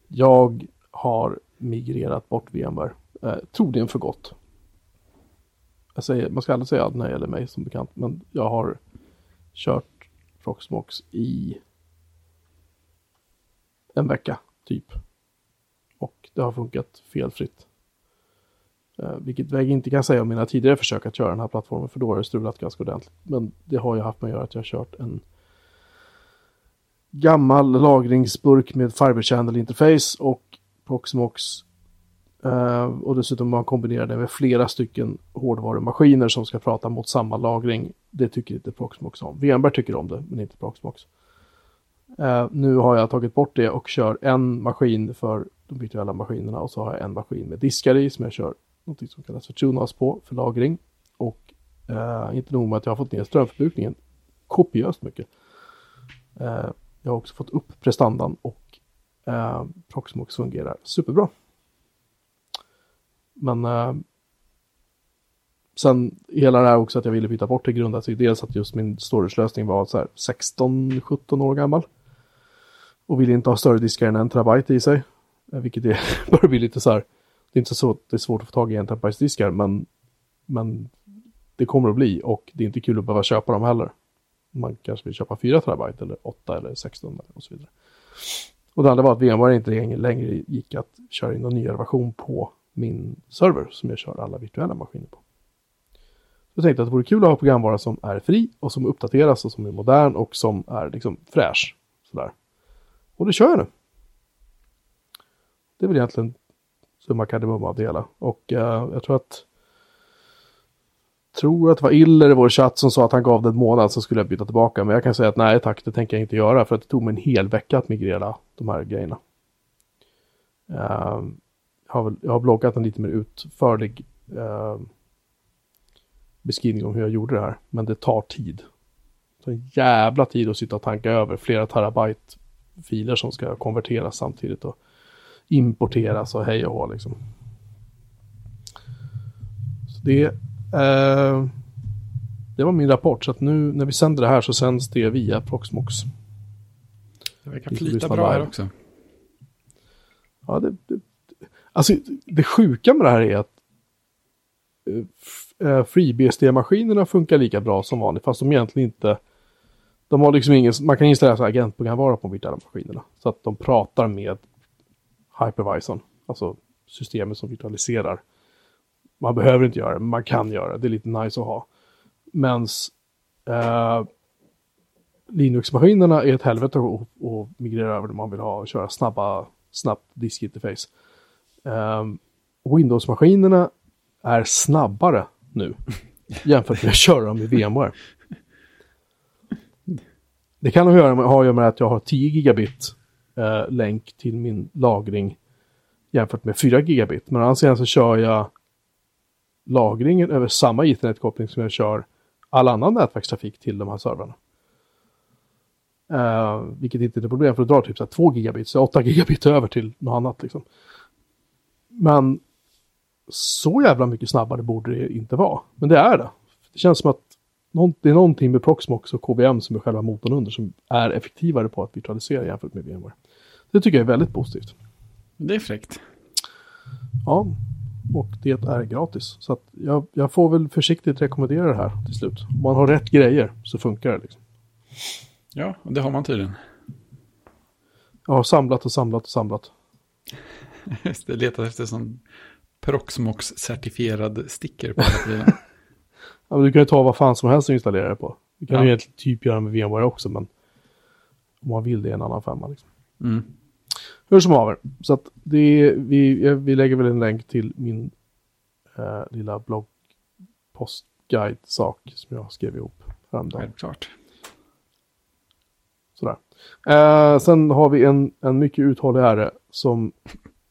Jag har migrerat bort VMware. Eh, troligen för gott. Jag säger, man ska aldrig säga allt när det gäller mig som bekant. Men jag har kört Proxmox i en vecka typ. Och det har funkat felfritt. Eh, vilket jag inte kan säga om mina tidigare försök att köra den här plattformen. För då har det strulat ganska ordentligt. Men det har ju haft med att göra att jag har kört en gammal lagringsburk med Fiber Channel interface och Proxmox. Eh, och dessutom man kombinerar det med flera stycken hårdvarumaskiner som ska prata mot samma lagring. Det tycker inte Proxmox om. VMware tycker om det, men inte Proxmox. Eh, nu har jag tagit bort det och kör en maskin för de virtuella maskinerna och så har jag en maskin med diskar i som jag kör något som kallas för Tunas på för lagring. Och eh, inte nog med att jag har fått ner strömförbrukningen kopiöst mycket. Eh, jag har också fått upp prestandan och eh, Proxmox fungerar superbra. Men eh, sen hela det här också att jag ville byta bort det grundar sig dels att just min storage-lösning var så här 16-17 år gammal. Och ville inte ha större diskar än en terabyte i sig. Eh, vilket är, börjar bli lite så här, det är inte så att det är svårt att få tag i en terabyte diskar men, men det kommer att bli och det är inte kul att behöva köpa dem heller. Man kanske vill köpa 4 terabyte eller 8 eller 16 och så vidare. Och det andra var att VMware inte längre, längre gick att köra in någon nyare version på min server som jag kör alla virtuella maskiner på. Så jag tänkte att det vore kul att ha programvara som är fri och som uppdateras och som är modern och som är liksom fräsch. Sådär. Och det kör jag nu. Det är väl egentligen summa kardemumma av det hela. Och eh, jag tror att tror att det var Iller i vår chatt som sa att han gav det en månad så skulle jag byta tillbaka. Men jag kan säga att nej tack, det tänker jag inte göra för att det tog mig en hel vecka att migrera de här grejerna. Eh, har väl, jag har bloggat en lite mer utförlig eh, beskrivning om hur jag gjorde det här. Men det tar tid. Det tar jävla tid att sitta och tanka över flera terabyte filer som ska konverteras samtidigt och importeras och hej och hå liksom. Så det, eh, det var min rapport. Så att nu när vi sänder det här så sänds det via Proxmox. Det verkar flyta bra här också. Ja, det, det, alltså det sjuka med det här är att eh, eh, FreeBSD-maskinerna funkar lika bra som vanligt, fast de egentligen inte... De har liksom ingen, man kan installera så agentprogramvara på de virtuella maskinerna, så att de pratar med hypervisorn, alltså systemet som virtualiserar. Man behöver inte göra det, men man kan göra det, det är lite nice att ha. Men eh, Linux-maskinerna är ett helvete att, att migrera över när man vill ha köra snabba, snabbt diskinterface. Um, Windows-maskinerna är snabbare nu jämfört med att köra dem i VMware. Det kan ha att göra med, att att jag har 10 gigabit eh, länk till min lagring jämfört med 4 gigabit. Men annars så kör jag lagringen över samma internetkoppling som jag kör all annan nätverkstrafik till de här servrarna. Uh, vilket inte är ett problem för det drar typ så här 2 gigabit, så 8 gigabit över till något annat liksom. Men så jävla mycket snabbare borde det inte vara. Men det är det. Det känns som att det är någonting med Proxmox och KVM som är själva motorn under som är effektivare på att virtualisera jämfört med VMware. Det tycker jag är väldigt positivt. Det är fräckt. Ja, och det är gratis. Så att jag, jag får väl försiktigt rekommendera det här till slut. Om man har rätt grejer så funkar det. Liksom. Ja, och det har man tydligen. Jag har samlat och samlat och samlat. Det, letat efter sån Proxmox-certifierad sticker på prylar. Ja, men du kan ju ta vad fan som helst och installera det på. Det kan Ja. du egentligen typ göra med VMware också, men om man vill det är en annan femma. Liksom. Mm. Hur som haver. Så att det, vi, vi lägger väl en länk till min eh, lilla bloggpostguide-sak som jag skrev ihop häromdagen. Självklart. Sådär. Eh, sen har vi en, en mycket uthållig herre som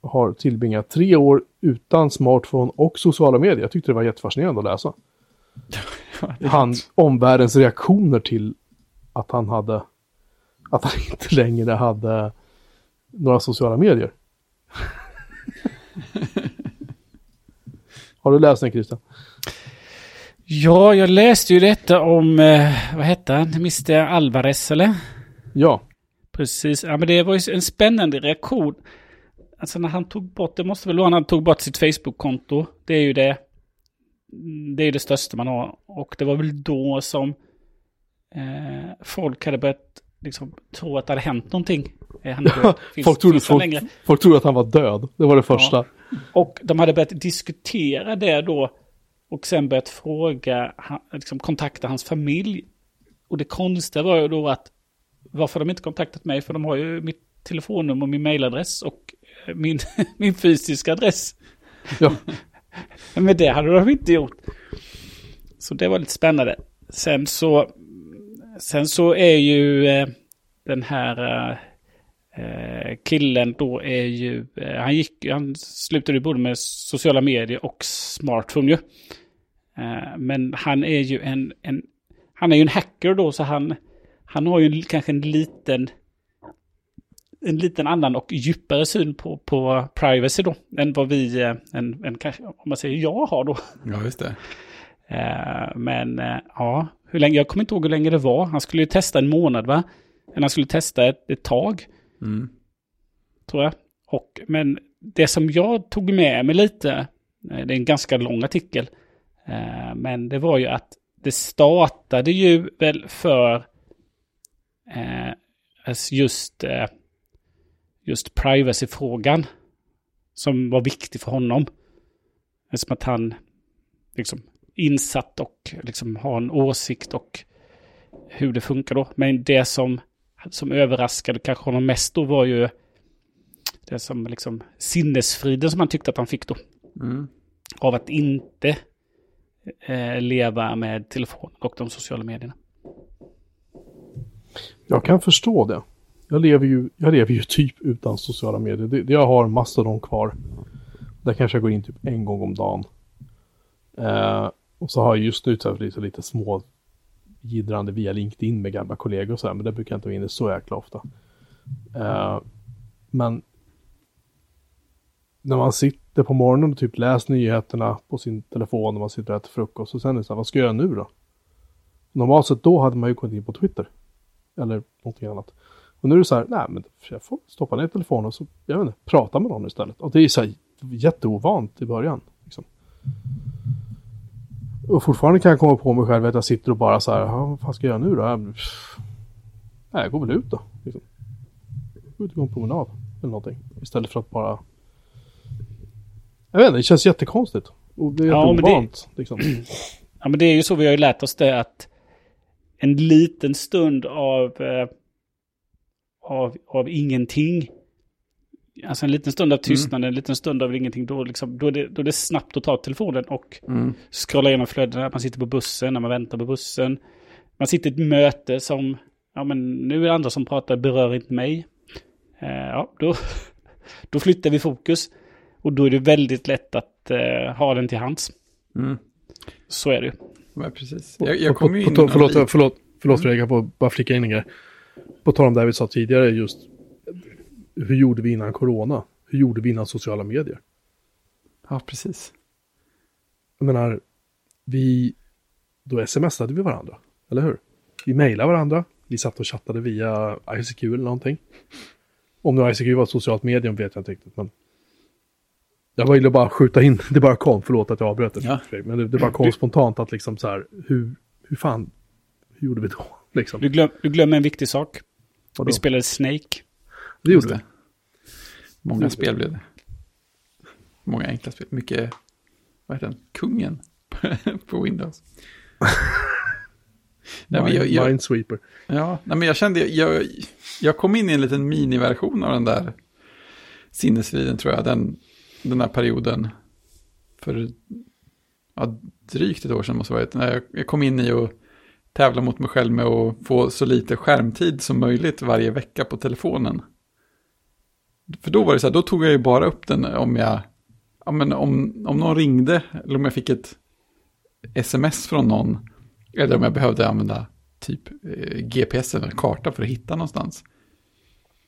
har tillbringat tre år utan smartphone och sociala medier. Jag tyckte det var jättefascinerande att läsa. Han, omvärldens reaktioner till att han hade, att han inte längre hade några sociala medier. har du läst den Christian? Ja, jag läste ju detta om, eh, vad hette han, Mr. Alvarez eller? Ja. Precis, ja men det var ju en spännande reaktion. Alltså när han tog bort, det måste väl vara när han tog bort sitt Facebook-konto. Det är ju det. Det är det största man har. Och det var väl då som eh, folk hade börjat liksom tro att det hade hänt någonting. Eh. Finns, folk, trodde, folk, folk trodde att han var död. Det var det första. Ja. Och de hade börjat diskutera det då. Och sen börjat fråga, liksom kontakta hans familj. Och det konstiga var ju då att varför de inte kontaktat mig, för de har ju mitt telefonnummer och min mailadress och min, min fysiska adress. Ja. Men det hade de inte gjort. Så det var lite spännande. Sen så, sen så är ju eh, den här eh, killen då är ju, eh, han gick, han slutade ju både med sociala medier och smartphone ju. Eh, men han är ju en, en, han är ju en hacker då så han, han har ju kanske en liten, en liten annan och djupare syn på, på privacy då. Än vad vi, eh, en, en, kanske, om man säger jag har då. Ja, just det. Eh, men eh, ja, hur länge, jag kommer inte ihåg hur länge det var. Han skulle ju testa en månad va? Eller han skulle testa ett, ett tag, Mm. tror jag. Och, men det som jag tog med mig lite, det är en ganska lång artikel, men det var ju att det startade ju väl för alltså just, just privacy-frågan som var viktig för honom. Som att han liksom insatt och liksom har en åsikt och hur det funkar då. Men det som, som överraskade kanske honom mest då var ju det som liksom sinnesfriden som han tyckte att han fick då. Mm. Av att inte eh, leva med telefonen och de sociala medierna. Jag kan förstå det. Jag lever ju, jag lever ju typ utan sociala medier. Det, det jag har Mastodon kvar. Där kanske jag går in typ en gång om dagen. Eh, och så har jag just nu så lite, lite små gidrande via LinkedIn med gamla kollegor och så här. Men det brukar jag inte vara inne så jäkla ofta. Eh, men när man sitter på morgonen och typ läser nyheterna på sin telefon och man sitter och äter frukost. Och sen är det så här, vad ska jag göra nu då? Normalt sett då hade man ju gått in på Twitter. Eller någonting annat. Och nu är det så här, nej men jag får stoppa ner telefonen och så, jag vet inte, prata med någon istället. Och det är så här jätteovant i början. Liksom. Och fortfarande kan jag komma på mig själv att jag sitter och bara så här, "Ja, vad fan ska jag göra nu då? Nej, jag går väl ut då. Liksom. Gå ut och gå en promenad. Eller någonting. Istället för att bara... Jag vet inte, det känns jättekonstigt. Och det är Ja, men det- jätteovant. Liksom. Ja men det är ju så vi har ju lärt oss det att en liten stund av, eh, av, av ingenting. Alltså en liten stund av tystnad, en liten stund av ingenting. Då, liksom, då, är det, då är det snabbt att ta telefonen och Mm. scrolla igenom flödena. Man sitter på bussen, när man väntar på bussen. Man sitter i ett möte som, ja men nu är det andra som pratar, berör inte mig. Eh, ja, då, då flyttar vi fokus. Och då är det väldigt lätt att eh, ha den till hands. Mm. Så är det ju. Ja, precis. Jag, jag kom ju in... på- Förlåt, någon- förlåt, förlåt Fredrik, jag får bara flika in en grej. På tal om det vi sa tidigare, just hur gjorde vi innan corona? Hur gjorde vi innan sociala medier? Ja, precis. Jag menar, vi, då smsade vi varandra, eller hur? Vi mejlade varandra, vi satt och chattade via ICQ eller någonting. Om nu ICQ var ett socialt medium vet jag inte riktigt, men jag ville bara skjuta in, det bara kom, förlåt att jag avbröt det, Ja. Men det, det bara kom spontant att liksom så här, hur, hur fan, hur gjorde vi då? Liksom. Du, glöm, du glömmer en viktig sak. Vadå? Vi spelade Snake. Det gjorde vi. det. Många spel blev det. Många enkla spel. Mycket, vad heter den? Kungen på Windows. Nej, men jag, jag, Minesweeper. ja, nej, men jag kände, jag, jag kom in i en liten miniversion av den där sinnesfriden tror jag. Den, den där perioden för ja, drygt ett år sedan måste det ha varit. När jag, jag kom in i och tävla mot mig själv med att få så lite skärmtid som möjligt varje vecka på telefonen. För då var det så här, då tog jag ju bara upp den om jag, ja men om, om någon ringde eller om jag fick ett sms från någon. Eller om jag behövde använda typ eh, GPS eller karta för att hitta någonstans.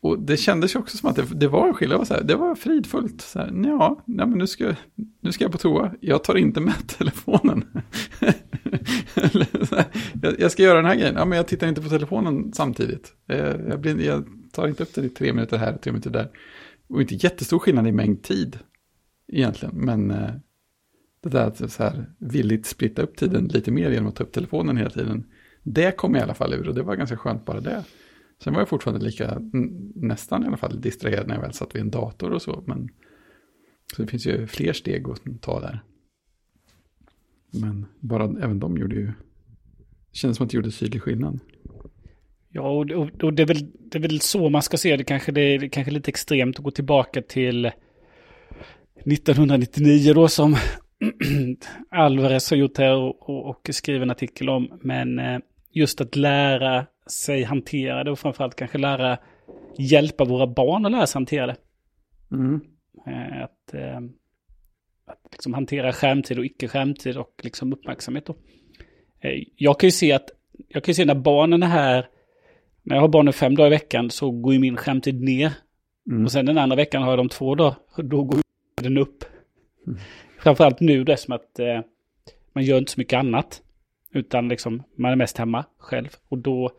Och det kändes ju också som att det, det var en skillnad. Det var, så här, det var fridfullt. Så här, ja, nej, men nu, ska, nu ska jag på toa. Jag tar inte med telefonen. här, jag, jag, ska göra den här grejen. Ja, men jag tittar inte på telefonen samtidigt. Eh, jag, blir, jag tar inte upp den i tre minuter här, och tre minuter där. Och inte jättestor skillnad i mängd tid egentligen. Men eh, det där att så här, villigt splitta upp tiden lite mer genom att ta upp telefonen hela tiden. Det kom i alla fall ur och det var ganska skönt bara det. Sen var jag fortfarande lika, nästan i alla fall, distraherad när jag väl satt vid en dator och så. Men så det finns ju fler steg att ta där. Men bara även de gjorde ju, det kändes som att det gjorde tydlig skillnad. Ja, och, och, och det, är väl, det är väl så man ska se det. Kanske det är kanske lite extremt att gå tillbaka till 1999 då som Alvarez har gjort här och, och, och skrivit en artikel om. Men eh, just att lära sig hantera det och framförallt kanske lära hjälpa våra barn att lära sig hantera det. Mm. Eh, att, eh, att liksom hantera skärmtid och icke-skärmtid och liksom uppmärksamhet. Då. Jag kan ju se att jag kan ju se när barnen är här, när jag har barnen fem dagar i veckan så går ju min skärmtid ner. Mm. Och sen den andra veckan har jag dem två dagar, då går den upp. Mm. Framförallt nu det som att eh, man gör inte så mycket annat. Utan liksom, man är mest hemma själv. Och då,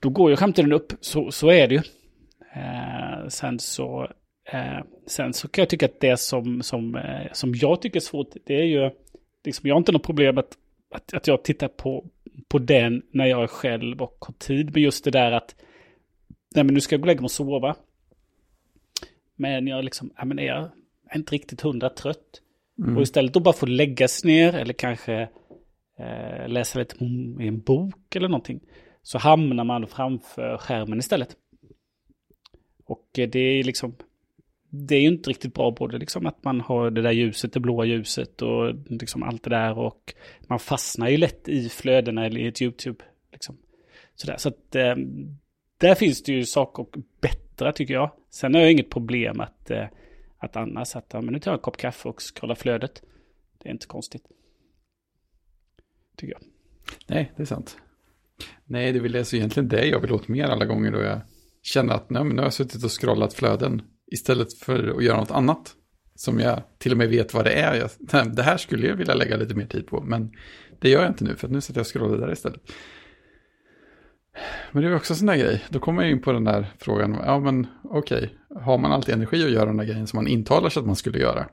då går ju skämten upp, så, så är det ju. Eh, sen så eh, sen så kan jag tycka att det som, som, eh, som jag tycker är svårt, det är ju, liksom, jag har inte något problem att, att, att jag tittar på, på den när jag är själv och har tid. Men just det där att, nej men nu ska jag gå och lägga mig och sova. Men jag liksom, ja men är jag inte riktigt hundra trött. Mm. Och istället då bara få läggas ner eller kanske eh, läsa lite i en bok eller någonting. Så hamnar man framför skärmen istället. Och eh, det är liksom, det är ju inte riktigt bra både liksom att man har det där ljuset, det blåa ljuset och liksom allt det där och man fastnar ju lätt i flödena eller i ett YouTube. Liksom. Sådär. Så att eh, där finns det ju saker att bättra tycker jag. Sen har jag inget problem att, eh, att annars att men nu tar jag en kopp kaffe och scrollar flödet. Det är inte konstigt tycker jag. Nej, det är sant. Nej, det är väl alltså egentligen det jag vill åt mer alla gånger då jag känner att nej, nu har jag suttit och scrollat flöden istället för att göra något annat. Som jag till och med vet vad det är. Jag, det här skulle jag vilja lägga lite mer tid på, men det gör jag inte nu för att nu sitter jag och scrollar där istället. Men det är också en sån där grej. Då kommer jag in på den där frågan. Ja, men okej. Okay. Har man alltid energi att göra den där grejen som man intalar sig att man skulle göra?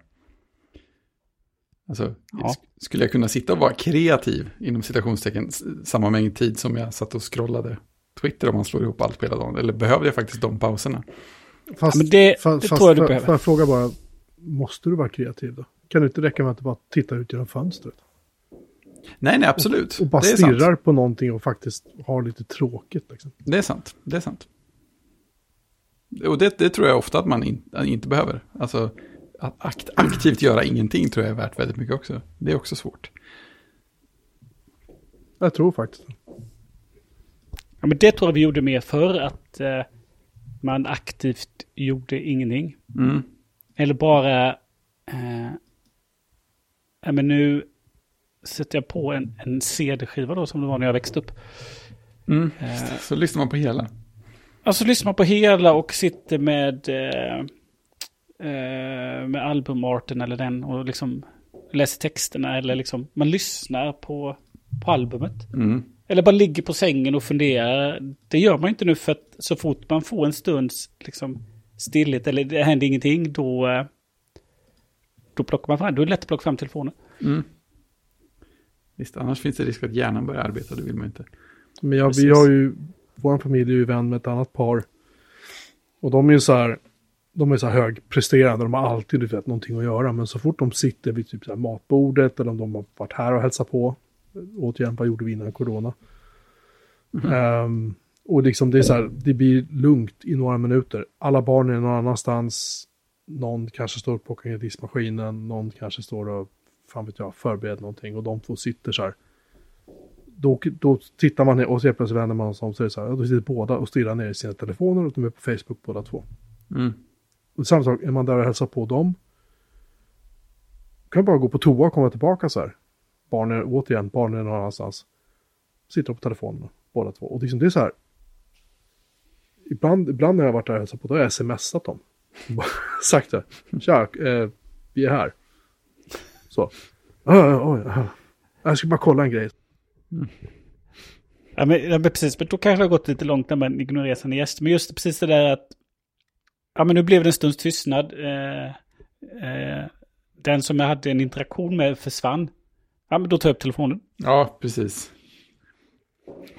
Alltså, ja. skulle jag kunna sitta och vara kreativ inom citationstecken samma mängd tid som jag satt och scrollade Twitter om man slår ihop allt på hela dagen? Eller behövde jag faktiskt de pauserna? Fast, ja, det, fast, det tror jag du behöver. Får jag fråga bara, måste du vara kreativ då? Kan det inte räcka med att bara tittar ut genom fönstret? Nej, nej, absolut. Och, och bara stirrar sant. på någonting och faktiskt har lite tråkigt. Liksom. Det är sant, det är sant. Och det, det tror jag ofta att man in, inte behöver. Alltså, att akt, aktivt göra ingenting tror jag är värt väldigt mycket också. Det är också svårt. Jag tror faktiskt Ja, men det tror jag vi gjorde mer för att eh, man aktivt gjorde ingenting. Mm. Eller bara... Eh, ja, men nu sätter jag på en, en CD-skiva då som det var när jag växte upp. Mm. Eh, så lyssnar man på hela. Alltså lyssnar man på hela och sitter med... Eh, eh, med albumarten eller den och liksom läser texterna eller liksom man lyssnar på, på albumet. Mm. Eller bara ligger på sängen och funderar. Det gör man inte nu för att så fort man får en stunds liksom stillhet eller det händer ingenting då, eh, då plockar man fram, då är det lätt att plocka fram telefonen. Mm. Visst, annars finns det risk att hjärnan börjar arbeta, det vill man inte. Men jag, vi har ju, vår familj är ju vän med ett annat par. Och de är ju så här, de är så här högpresterande, de har alltid du vet, någonting att göra. Men så fort de sitter vid typ så här matbordet eller om de har varit här och hälsat på. Återigen, vad gjorde vi innan corona? Mm. Um, och liksom det är så här, det blir lugnt i några minuter. Alla barn är någon annanstans. Någon kanske står och plockar ner diskmaskinen. Någon kanske står och, fan vet jag, förbereder någonting. Och de två sitter så här då, då tittar man ner och så plötsligt vänder man sig om så är det så här, då sitter båda och stirrar ner i sina telefoner och de är på Facebook båda två. Mm. Och samma sak, är man där och hälsar på dem, kan bara gå på toa och komma tillbaka så här. Barnen, återigen, barnen är någon annanstans. Sitter på telefonen båda två. Och liksom det är så här, ibland, ibland när jag har varit där och hälsat på, då har jag smsat dem. Sagt det, tja, eh, vi är här. Så. Oh, oh, oh. Jag ska bara kolla en grej. Mm. Ja, men, ja, men precis, men då kanske det har gått lite långt när man ignorerar sina gäster. Men just precis det där att, ja men nu blev det en stunds tystnad. Eh, eh, den som jag hade en interaktion med försvann. Ja men då tar jag upp telefonen. Ja, precis.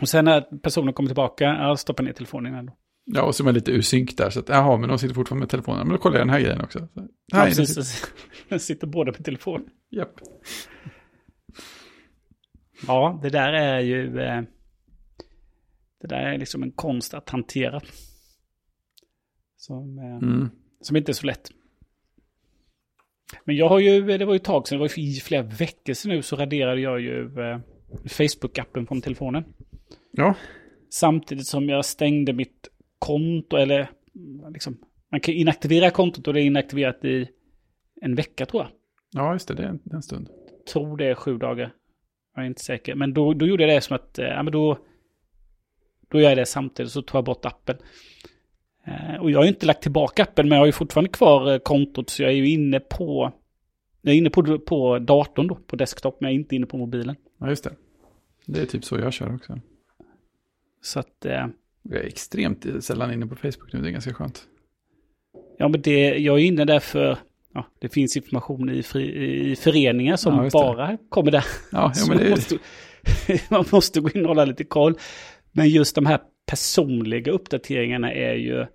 Och sen när personen kommer tillbaka, ja stoppar ner telefonen igen. Ja, och så är man lite ur synk där. Så att, jaha, men de sitter fortfarande med telefonen. Men då kollar jag den här grejen också. Så, Ja, nej, precis, sitter... så- så sitter båda med telefon. Japp. Ja, det där är ju... Eh, det där är liksom en konst att hantera. Som, eh, Mm. som inte är så lätt. Men jag har ju, det var ju ett tag sedan, det var ju i flera veckor sedan nu så raderade jag ju eh, Facebook-appen från telefonen. Ja, Samtidigt som jag stängde mitt konto, eller liksom, man kan inaktivera kontot och det är inaktiverat i en vecka tror jag. ja just det, det är en, en stund. tror det är sju dagar. Jag är inte säker. Men då, då gjorde jag det som att, eh, ja men då, då gör jag det samtidigt så tar jag bort appen. Eh, och jag har ju inte lagt tillbaka appen men jag har ju fortfarande kvar eh, kontot så jag är ju inne på, jag är inne på, på datorn då, på desktop, men jag är inte inne på mobilen. Ja, just det. Det är typ så jag kör också. Så att, eh, Jag är extremt sällan inne på Facebook nu, det är ganska skönt. ja men det, jag är inne där för, ja, det finns information i, fri, i föreningar som Ja, bara kommer där. Ja, ja men det måste, man måste gå in och hålla lite koll. Men just de här personliga uppdateringarna är ju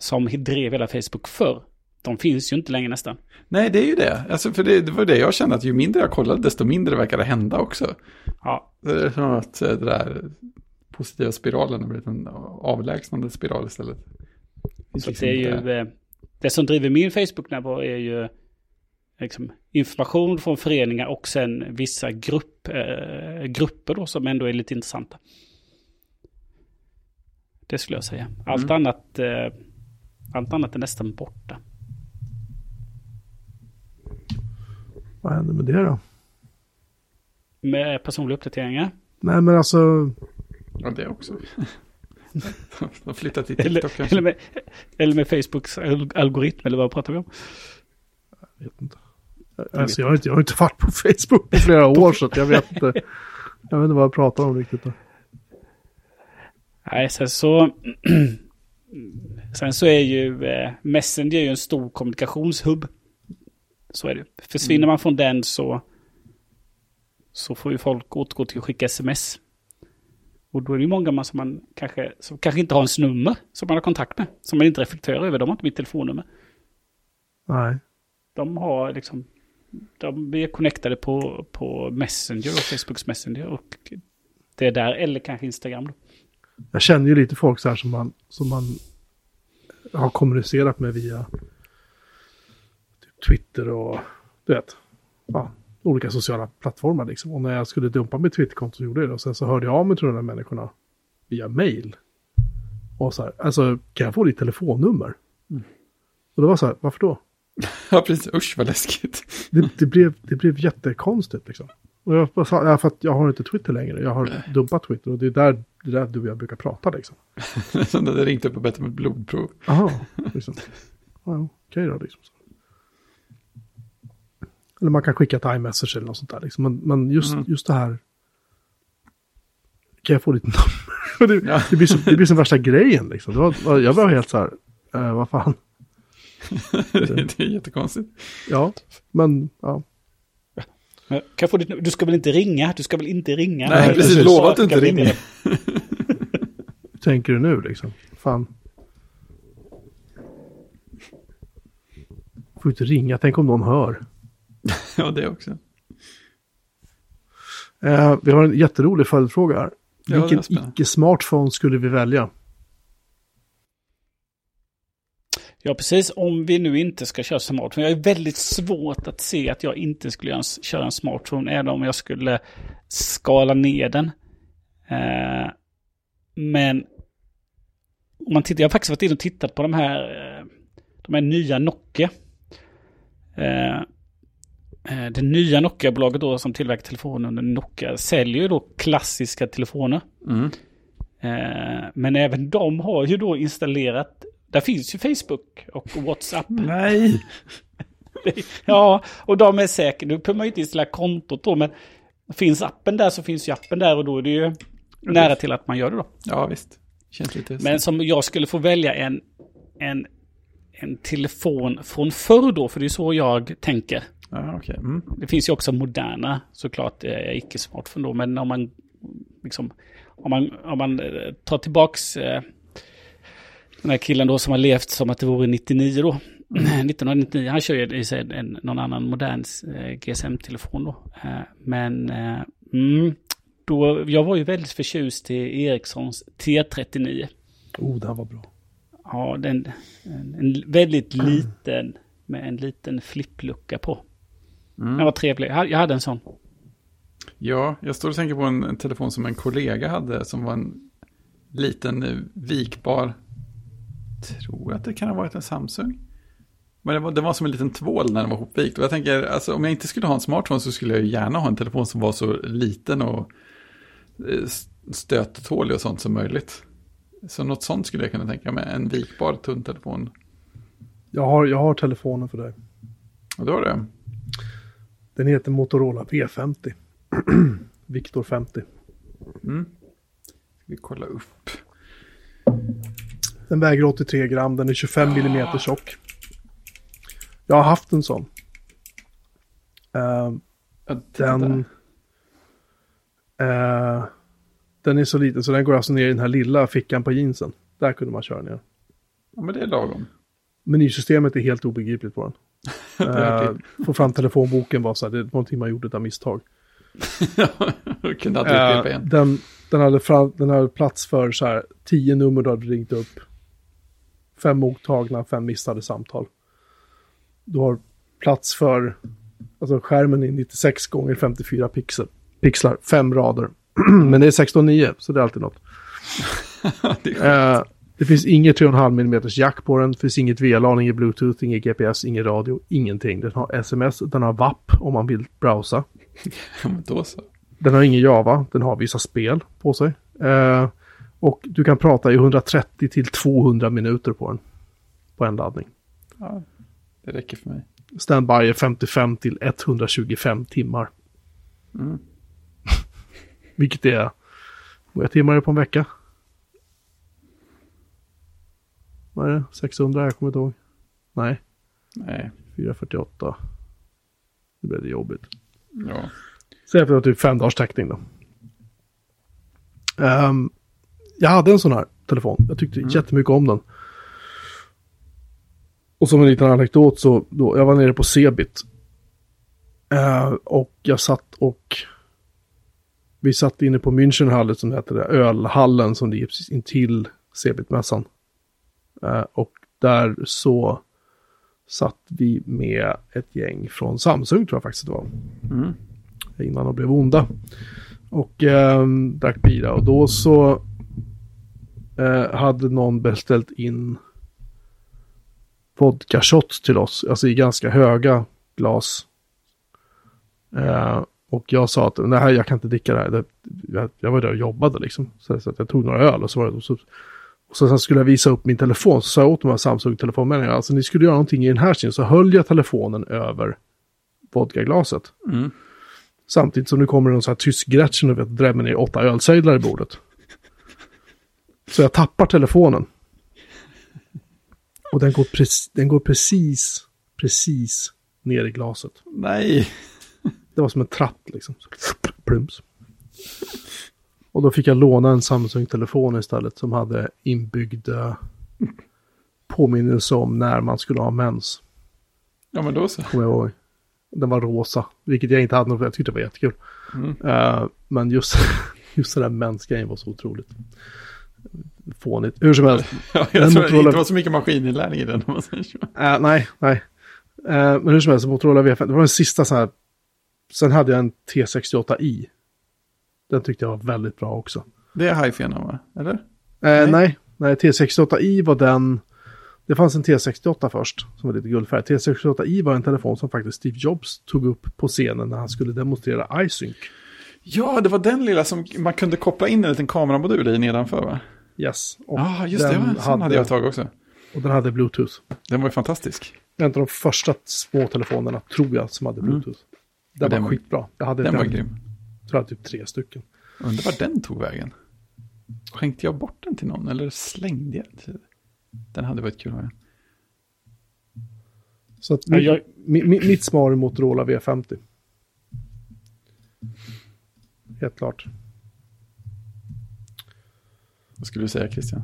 som drev hela Facebook förr. De finns ju inte längre nästan. Nej, det är ju det. Alltså, för det, det var det jag kände, att ju mindre jag kollade, desto mindre verkar det hända också. Ja, Det är som att eh, det där positiva spiralen har blivit en avlägsnande spiral istället. så liksom det är inte- ju... eh, Det som driver min Facebook-närvaro är ju liksom, information från föreningar och sen vissa grupp, eh, grupper då som ändå är lite intressanta. Det skulle jag säga. Allt annat... Eh, allt annat är nästan borta. Vad händer med det då? Med personliga uppdateringar. Nej men alltså, Ja, det också. De flyttar till TikTok Eller, kanske. eller, med, eller med Facebooks al- algoritm, eller vad pratar vi om? jag vet inte. Alltså, jag, har inte, jag har inte varit på Facebook på flera år så att jag vet inte. Jag vet inte vad jag pratar om riktigt. Då. Nej, sen så... sen så är ju eh, Messenger ju en stor kommunikationshubb. Så är det. Försvinner man från den så... Så får ju folk återgå till att skicka sms. Och då är det ju många man som man kanske, som kanske inte har ens nummer som man har kontakt med. Som man inte reflekterar över. De har inte mitt telefonnummer. Nej. De har liksom... De är connectade på, på Messenger och Facebooks Messenger. Och det är där, eller kanske Instagram då. Jag känner ju lite folk så här som man, som man har kommunicerat med via typ Twitter och du vet, ja, olika sociala plattformar liksom. Och när jag skulle dumpa mitt Twitterkonto så gjorde jag det. Och sen så hörde jag av mig till de där människorna via mail. Och så här, alltså kan jag få ditt telefonnummer? Och det var så här, varför då? Ja, precis. Usch, vad läskigt. Det, det, blev, det blev jättekonstigt liksom. Och jag sa, ja, för att jag har inte Twitter längre. Jag har dumpat Twitter och det är där, det är där du och jag brukar prata liksom. Som det ringt upp och bett om ett blodprov. Jaha, liksom. Ja, okej då liksom. Eller man kan skicka ett iMessage eller något sånt där liksom. Men, men just, Mm. just det här. Kan jag få ditt nummer? det, Ja. det blir så, det blir som värsta grejen liksom. Det var, jag var helt så här, eh, vad fan. det är jättekonstigt. Ja, men ja. Men Kan jag få ditt, du ska väl inte ringa? Du ska väl inte ringa? Nej, Eller precis. Lova att du inte ringer. Tänker du nu liksom? Fan. Får inte ringa, tänk om någon hör. Ja, det också. Eh, vi har en jätterolig följdfråga här. Ja, Vilken icke-smartphone skulle vi välja? Ja, precis. Om vi nu inte ska köra smartphone. Jag är väldigt svårt att se att jag inte skulle en, köra en smartphone, även om jag skulle skala ner den. Eh, men om man tittar, jag har faktiskt varit inne och tittat på de här, eh, de här nya Nokia. Eh, det nya Nokia-bolaget då som tillverkar telefoner, Nokia, säljer ju då klassiska telefoner. Mm. Eh, men även de har ju då installerat, där finns ju Facebook och WhatsApp. Nej! ja, och de är säkert, nu behöver man ju inte installera kontot då, men finns appen där så finns ju appen där och då är det ju nära till att man gör det då. Ja, visst. Känns lite... Men som jag skulle få välja en, en, en telefon från förr då, för det är så jag tänker. Ja, okej. Mm. Det finns ju också moderna, såklart, eh, icke-smartphone då, men om man liksom, om man, om man eh, tar tillbaks eh, den här killen då som har levt som att det vore 99 då. 1999, han kör ju i sig en, någon annan modern eh, GSM-telefon då. Eh, men eh, mm, då, jag var ju väldigt förtjust i Ericssons T39. Oh, den var bra. Ja, den, en, en väldigt liten, med en liten flipplucka på. Mm. Den var trevlig. Jag hade- en sån. Ja, jag står och tänker på en, en telefon som en kollega hade som var en liten vikbar, tror att det kan ha varit en Samsung. Men det var, det var som en liten tvål när den var hopvikt. Och jag tänker, alltså, om jag inte skulle ha en smartphone så skulle jag ju gärna ha en telefon som var så liten och eh, stöttålig och sånt som möjligt. Så något sånt skulle jag kunna tänka mig, en vikbar tunn telefon. Jag har, jag har telefonen för dig. Och då var det, Den heter Motorola V50. Victor 50. mm. Ska vi kolla upp. Den väger 83 gram, den är 25 mm tjock. Jag har haft en sån. Ja, titta den, eh, den är så liten så den går alltså ner i den här lilla fickan på jeansen. Där kunde man köra ner. Ja, men det är lagom. Menysystemet är helt obegripligt på den. Uh, få fram telefonboken var så här, det var någonting man gjorde av misstag. Jag kunde upprepa Eh, igen. den, den, hade fram, den hade plats för så här, tio nummer du hade ringt upp. Fem mottagna, fem missade samtal. Du har plats för, alltså skärmen är 96 gånger 54 pixel, pixlar, fem rader. Men det är 16.9, så det är alltid något. det Eh, det finns inget 3,5 mm jack på den, det finns inget VLAN, inget bluetooth, inget GPS, ingen radio, ingenting. Den har sms, den har WAP om man vill browsa. Ja, men då så. Den har ingen Java, den har vissa spel på sig. Eh, och du kan prata i 130 till 200 minuter på den. På en laddning. Ja, det räcker för mig. Standby är 55 till 125 timmar. Mm. Vilket är, hur många timmar är det på en vecka? Vad är det? 600? Jag kommer inte ihåg. Nej, Nej, 448. Nu blir det jobbigt. ja. Säg att det var typ fem dagars täckning då. Ehm, jag hade en sån här telefon. Jag tyckte jättemycket om den. Och som en liten anekdot så, då, jag var nere på Cebit. Eh, och jag satt och vi satt inne på Münchenhallen som heter det, ölhallen som ligger precis intill Cebit-mässan. Eh, och där så satt vi med ett gäng från Samsung tror jag faktiskt det var Mm. innan de blev onda. Och eh, drack bira och då så eh, hade någon beställt in vodka shots till oss, alltså i ganska höga glas. Eh, och jag sa att nej, jag kan inte dricka det här. Det, jag, jag var där och jobbade liksom. Så, så att jag tog några öl och så var det så, och så sen skulle jag visa upp min telefon. Så sa jag åt de här Samsung-telefonmänniskorna, alltså ni skulle göra någonting i den här stilen. Så höll jag telefonen över vodkaglaset. Mm. Samtidigt som det kommer en sån här tysk Gretchen och drämmer ner åtta ölsejdlar i bordet. Så jag tappar telefonen. Och den går, prec- den går precis, precis ner i glaset. Nej. Det var som en tratt liksom. Plums. Och då fick jag låna en Samsung-telefon istället som hade inbyggd eh, påminnelse om när man skulle ha mens. Ja, men då så. Kommer jag ihåg. Den var rosa, vilket jag inte hade något Jag tyckte det var jättekul. Mm. Eh, men just, just den där mensgrejen var så otroligt. Fånigt. Hur som helst. Ja, Den jag tror det inte var så mycket maskininlärning i den. om man säger så. Äh, nej, nej. Eh, men hur som helst, Motorola V5, det var den sista så här. Sen hade jag en T68i. Den tyckte jag var väldigt bra också. Det är hifi va? Eller? Eh, Nej. nej. nej, T68i var den. Det fanns en T68 först, som var lite guldfärg. T68i var en telefon som faktiskt Steve Jobs tog upp på scenen när han skulle demonstrera iSync. Ja, det var den lilla som man kunde koppla in en liten kameramodul i nedanför va? Yes. Ja, just det. den Ja, sån hade jag ett tag också. och den hade Bluetooth. Den var ju fantastisk. En av de första små telefonerna, tror jag, som hade Bluetooth. Den, Mm. den var var- skitbra. Jag hade Den den, var tror grym. jag, typ tre stycken. Undrar var den tog vägen. Skänkte jag bort den till någon eller slängde jag den? Den hade varit kul att ha den. Så att Ja, mi- jag- mi, mi, mitt svar är Motorola V50. Helt klart. Vad skulle du säga Christian?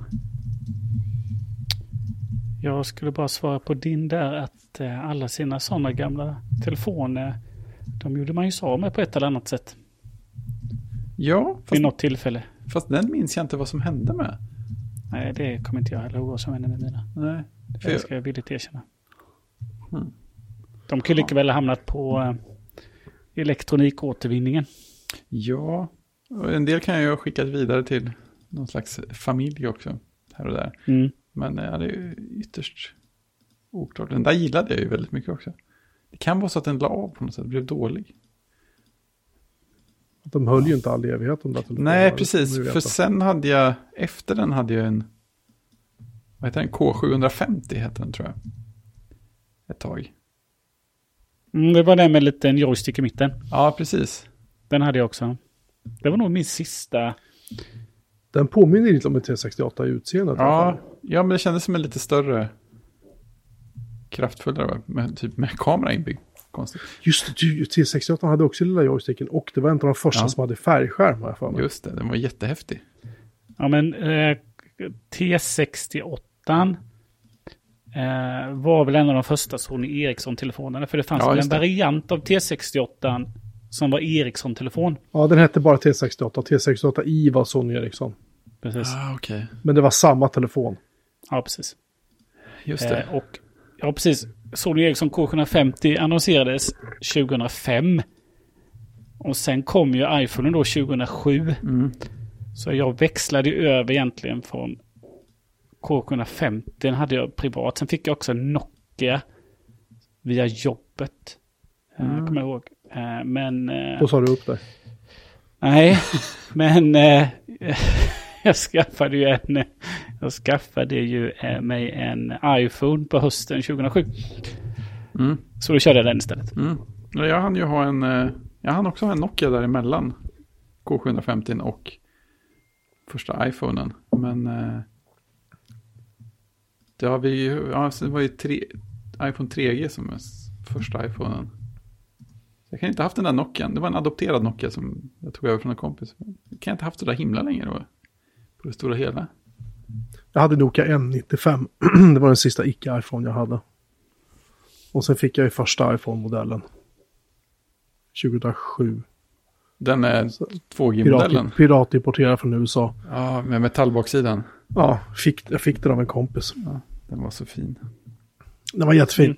Jag skulle bara svara på din där att eh, alla sina sådana gamla telefoner, de gjorde man ju av med på ett eller annat sätt. Ja, Vid fast, något tillfälle. fast den minns jag inte vad som hände med. Nej, det kommer inte jag heller ihåg vad som hände med mina. Nej. För Det jag, ska jag villigt erkänna. Mm. De kunde lika väl ha hamnat på eh, elektronikåtervinningen. Ja, och en del kan jag ju ha skickat vidare till någon slags familj också. Här och där. Mm. Men ja, det är ytterst oklart. Den där gillade jag ju väldigt mycket också. Det kan vara så att den la av på något sätt, blev dålig. De höll ju inte all evighet de där telefonerna. Nej, det precis. För sen hade jag, efter den hade jag en, vad heter den, K750 heter den tror jag. Ett tag. Mm, det var den med en liten joystick i mitten. Ja, precis. Den hade jag också. Det var nog min sista. Den påminner lite om en T68 i utseendet. Ja, ja, men det kändes som en lite större, kraftfullare, med, typ med kamera inbyggd. Konstigt. Just det, du, T68 hade också lilla joysticken och det var en av de första Ja. som hade färgskärm jag för mig. Just det, den var jättehäftig. Ja, men eh, T68 eh, var väl en av de första Sony Ericsson-telefonerna. För det fanns Ja, väl en det. variant av T68 som var Ericsson-telefon. Ja, den hette bara T68. T68i var Sony Ericsson. Precis. Ah, okej. Men det var samma telefon. Ja, precis. Just det. Eh, och ja, precis. Sony Ericsson K750 annonserades 2005. Och sen kom ju iPhone då 2007. Mm. Så jag växlade över egentligen från K750. Den hade jag privat. Sen fick jag också Nokia via jobbet. Mm. Mm. kommer jag ihåg. Eh, men... eh, Då sa du upp dig. Nej, men eh, jag skaffade ju en... Jag skaffade ju eh, mig en iPhone på hösten 2007. Mm. Så då körde jag den istället. Mm. Ja, Jag hann ju ha en, jag hann också ha en Nokia däremellan. K750 och första iPhonen. Men eh, det har vi ju, ja, det var ju tre, iPhone 3G som är första iPhonen. Jag kan inte haft den där Nokian. Det var en adopterad Nokia som jag tog över från en kompis. Jag kan inte haft det där himla länge då. På det stora hela. Jag hade Nokia N95. det var den sista icke-iPhone jag hade. Och sen fick jag ju första iPhone-modellen. 2007. Den är Så- 2G-modellen. Pirat, piratimporterad från USA. Ja, med metallbaksidan. Ja, fick, jag fick den av en kompis. Den var så fin. Den var jättefin.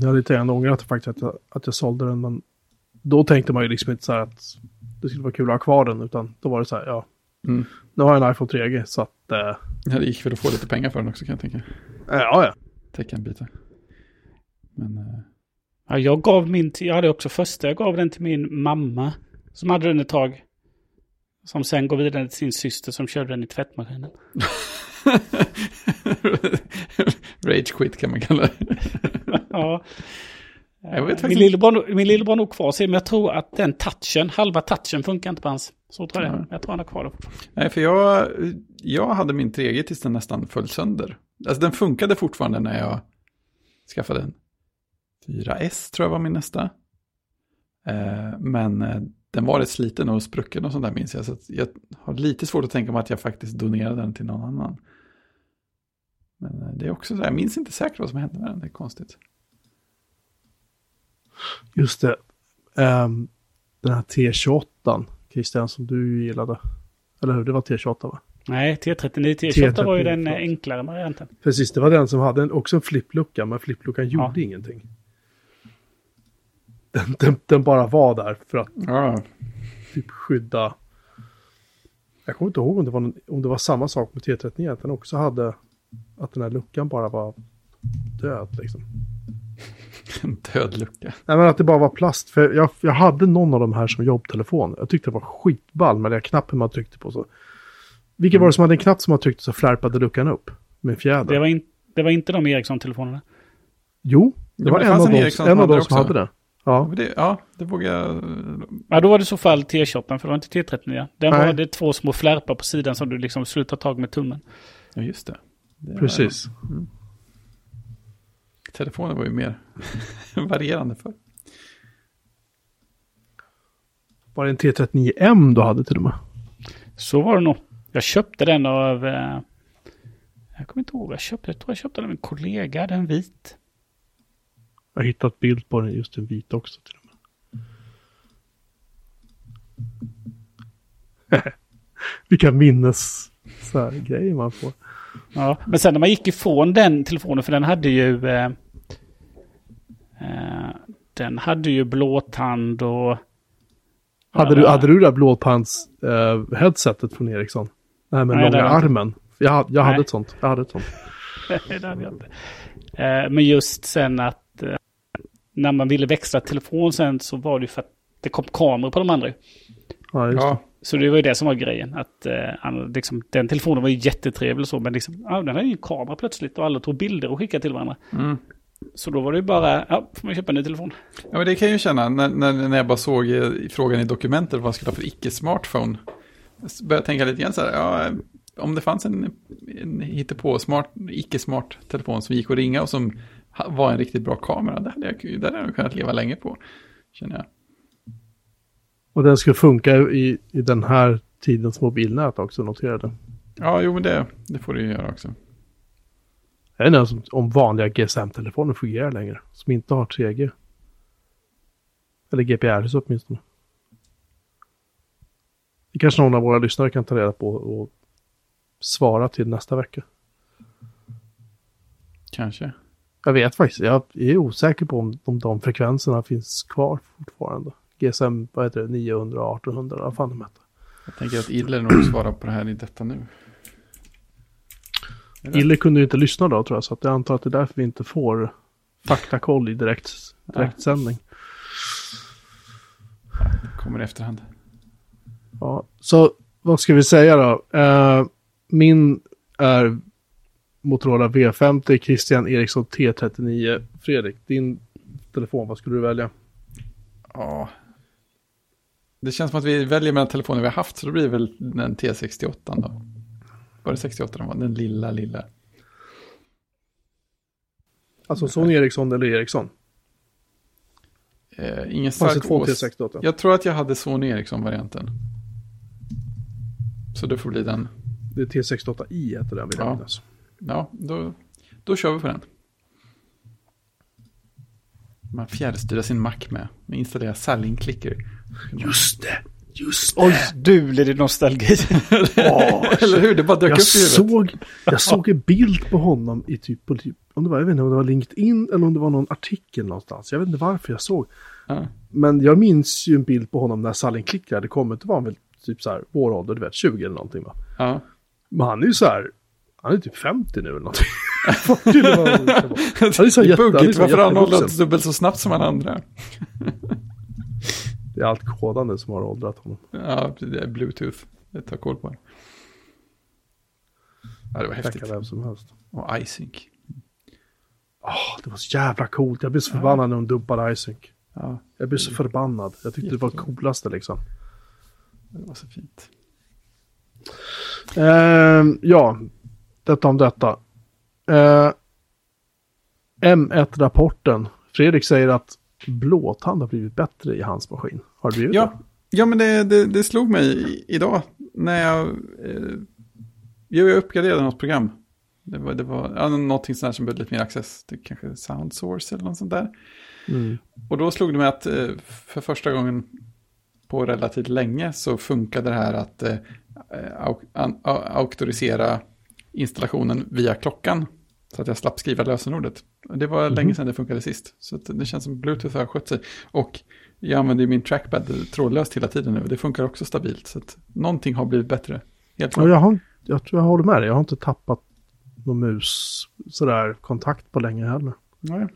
Jag hade lite grann ångrat faktiskt att jag, att jag sålde den. Men då tänkte man ju liksom inte så här att det skulle vara kul att ha kvar den. Utan då var det så här, ja, Mm. nu har jag en iPhone 3G. Så att, eh, Ja, det gick väl att få lite pengar för den också kan jag tänka. ja, ja. Täcka en bit. Men eh, Ja, jag gav min jag hade också första, jag gav den till min mamma. Som hade den ett tag. Som sen går vidare till sin syster som körde den i tvättmaskinen. Rage quit kan man kalla det. Ja. Jag vet min, lillebror, min lillebror nog kvar sig, men jag tror att den touchen, halva touchen funkar inte på hans. Så tror jag. Ja. Jag tror han har kvar det. Nej, för jag, jag hade min 3G tills den nästan föll sönder. Alltså den funkade fortfarande när jag skaffade den. 4S tror jag var min nästa. Eh, men eh, den var rätt sliten och sprucken och sånt där minns jag. Så jag har lite svårt att tänka mig att jag faktiskt donerade den till någon annan. Men eh, det är också så här, jag minns inte säkert vad som hände med den, det är konstigt. Just det. Ehm, den här T28, Christian, som du gillade. Eller hur? Det var T28 va? Nej, T39 T28 var ju den förlåt. enklare varianten. Precis, det var den som hade en, också en flipplucka, men flippluckan gjorde Ja. ingenting. Den, den, den bara var där för att Ja, typ skydda... Jag kommer inte ihåg om det var, någon, om det var samma sak med T39, att den också hade... Att den här luckan bara var död liksom. en död lucka. Nej men att det bara var plast. För jag, jag hade någon av de här som jobbtelefon. Jag tyckte det var skitball med den knappen man tryckte på så. Vilken var det som hade en knapp som man tryckte så flärpade luckan upp? Med en fjäder. Det var, in, det var inte de Ericsson-telefonerna. Jo, det Ja, var det en av, en de, en av de det som hade det. Ja, Det, ja, det vågar jag... Ja, då var det i så fall T28, för det var inte T39. Den Nej. var det två små flärpar på sidan som du liksom slutar tag med tummen. Ja, just det. det var- precis. Telefonen var ju mer varierande för. Var det en T39M du hade till och med? Så var det nog. Jag köpte den av... Eh, jag kommer inte ihåg vad jag köpte. Jag tror jag köpte den av en kollega, den vit. Jag har hittat bild på den, just en vit också till och med. Vilka minnes så här, grejer man får. Ja, men sen när man gick ifrån den telefonen, för den hade ju... Eh, eh, den hade ju blåtand och... Hade du, hade du det där blåpants eh, från Ericsson? Nej, med Nej, långa armen. Jag, jag hade ett sånt. Jag hade ett sånt. det hade jag inte. Eh, men just sen att eh, när man ville växla telefon sen så var det ju för att det kom kameror på de andra. Ja, just Ja, Så det var ju det som var grejen. Att eh, liksom, den telefonen var ju jättetrevlig och så, men liksom, ja, den hade ju en kamera plötsligt och alla tog bilder och skickade till varandra. mm. Så då var det ju bara, ja, får man köpa en ny telefon. ja men det kan jag ju känna när, när, när jag bara såg eh, frågan i dokumentet vad jag skulle ha för icke-smartphone. Jag började tänka lite grann så här, ja, om det fanns en, en hittepå smart, icke-smart telefon som gick att ringa och som var en riktigt bra kamera, det hade jag, det hade jag kunnat leva länge på, känner jag. Och den skulle funka i, i den här tidens mobilnät också, noterade. Ja, jo, men det, det får du göra också. Jag vet inte ens om vanliga GSM-telefoner fungerar längre. Som inte har 3G. Eller GPRS åtminstone. Det kanske någon av våra lyssnare kan ta reda på och svara till nästa vecka. Kanske. Jag vet faktiskt, jag är osäker på om, om de frekvenserna finns kvar fortfarande. GSM, vad heter det, 900 och 1800, vad fan de heter. Jag tänker att Idler nog svarar på det här i detta nu. Är det? Ille kunde ju inte lyssna då tror jag, så att jag antar att det är därför vi inte får faktakoll i direkt, direktsändning. Kommer i efterhand. Ja, så vad ska vi säga då? Eh, min är Motorola V50, Christian Eriksson T39. Fredrik, din telefon, vad skulle du välja? Ja. Det känns som att vi väljer mellan telefoner vi har haft, så då blir det väl den T68 då. Var det 68 den var? Den lilla, lilla. Alltså Sony Ericsson eller Ericsson? Eh, ingen stark två ås. T68? Jag tror att jag hade Sony Ericsson-varianten. Så det får bli den. Det är T68i heter den vill jag Ja. minnas. Ja, då, då kör vi på den. Man fjärrstyrar sin Mac med. Man installerar Salling Clicker. Just det! Just Oj, du blir det nostalgi. Eller hur? Det bara dök Jag upp i huvudet. såg, jag såg en bild på honom i typ, på typ om det var, jag vet inte om det var LinkedIn eller om det var någon artikel någonstans. Jag vet inte varför jag såg. Ja. Men jag minns ju en bild på honom när Salling Klicker hade kommit. Det var väl typ så här, vår ålder, du vet, 20 eller någonting va. Ja. Men han är ju så här, han är typ 50 nu eller någonting. 40 eller vad han kan vara. Han är så Det jätte, han är buggigt, varför han åldrats dubbelt så snabbt som alla andra? Det är allt kodande som har åldrat honom. Ja, det är bluetooth. Det tar koll på det. Ja, det var häftigt. Tacka vem som helst. Och iSync. Åh, det var så jävla coolt. Jag blev så förbannad när de dumpade iSync. Ja, Jag blev så förbannad. Jag tyckte det var Jättebra. coolaste liksom. det var så fint. Ehm, ja, detta om detta. Eh, M1-rapporten. Fredrik säger att blåtand har blivit bättre i hans maskin. Har det blivit Ja, ja men det, det, det slog mig idag när jag... Eh, jag uppgraderade något program. Det var, det var ja, någonting sånt som behövde lite mer access. Det kanske Sound Source eller något sånt där. det? Mm. Och då slog det mig att eh, för första gången på relativt länge så funkade det här att eh, au, an, a, auktorisera installationen via klockan. Så att jag slapp skriva lösenordet. Det var Mhm. länge sedan det funkade sist. Så det känns som Bluetooth har skött sig. Och jag använder min trackpad trådlöst hela tiden nu. Det funkar också stabilt. Så att någonting har blivit bättre. Helt Ja, klart. jag, har, jag tror jag håller med dig. Jag har inte tappat någon mus sådär kontakt på länge heller. Nej.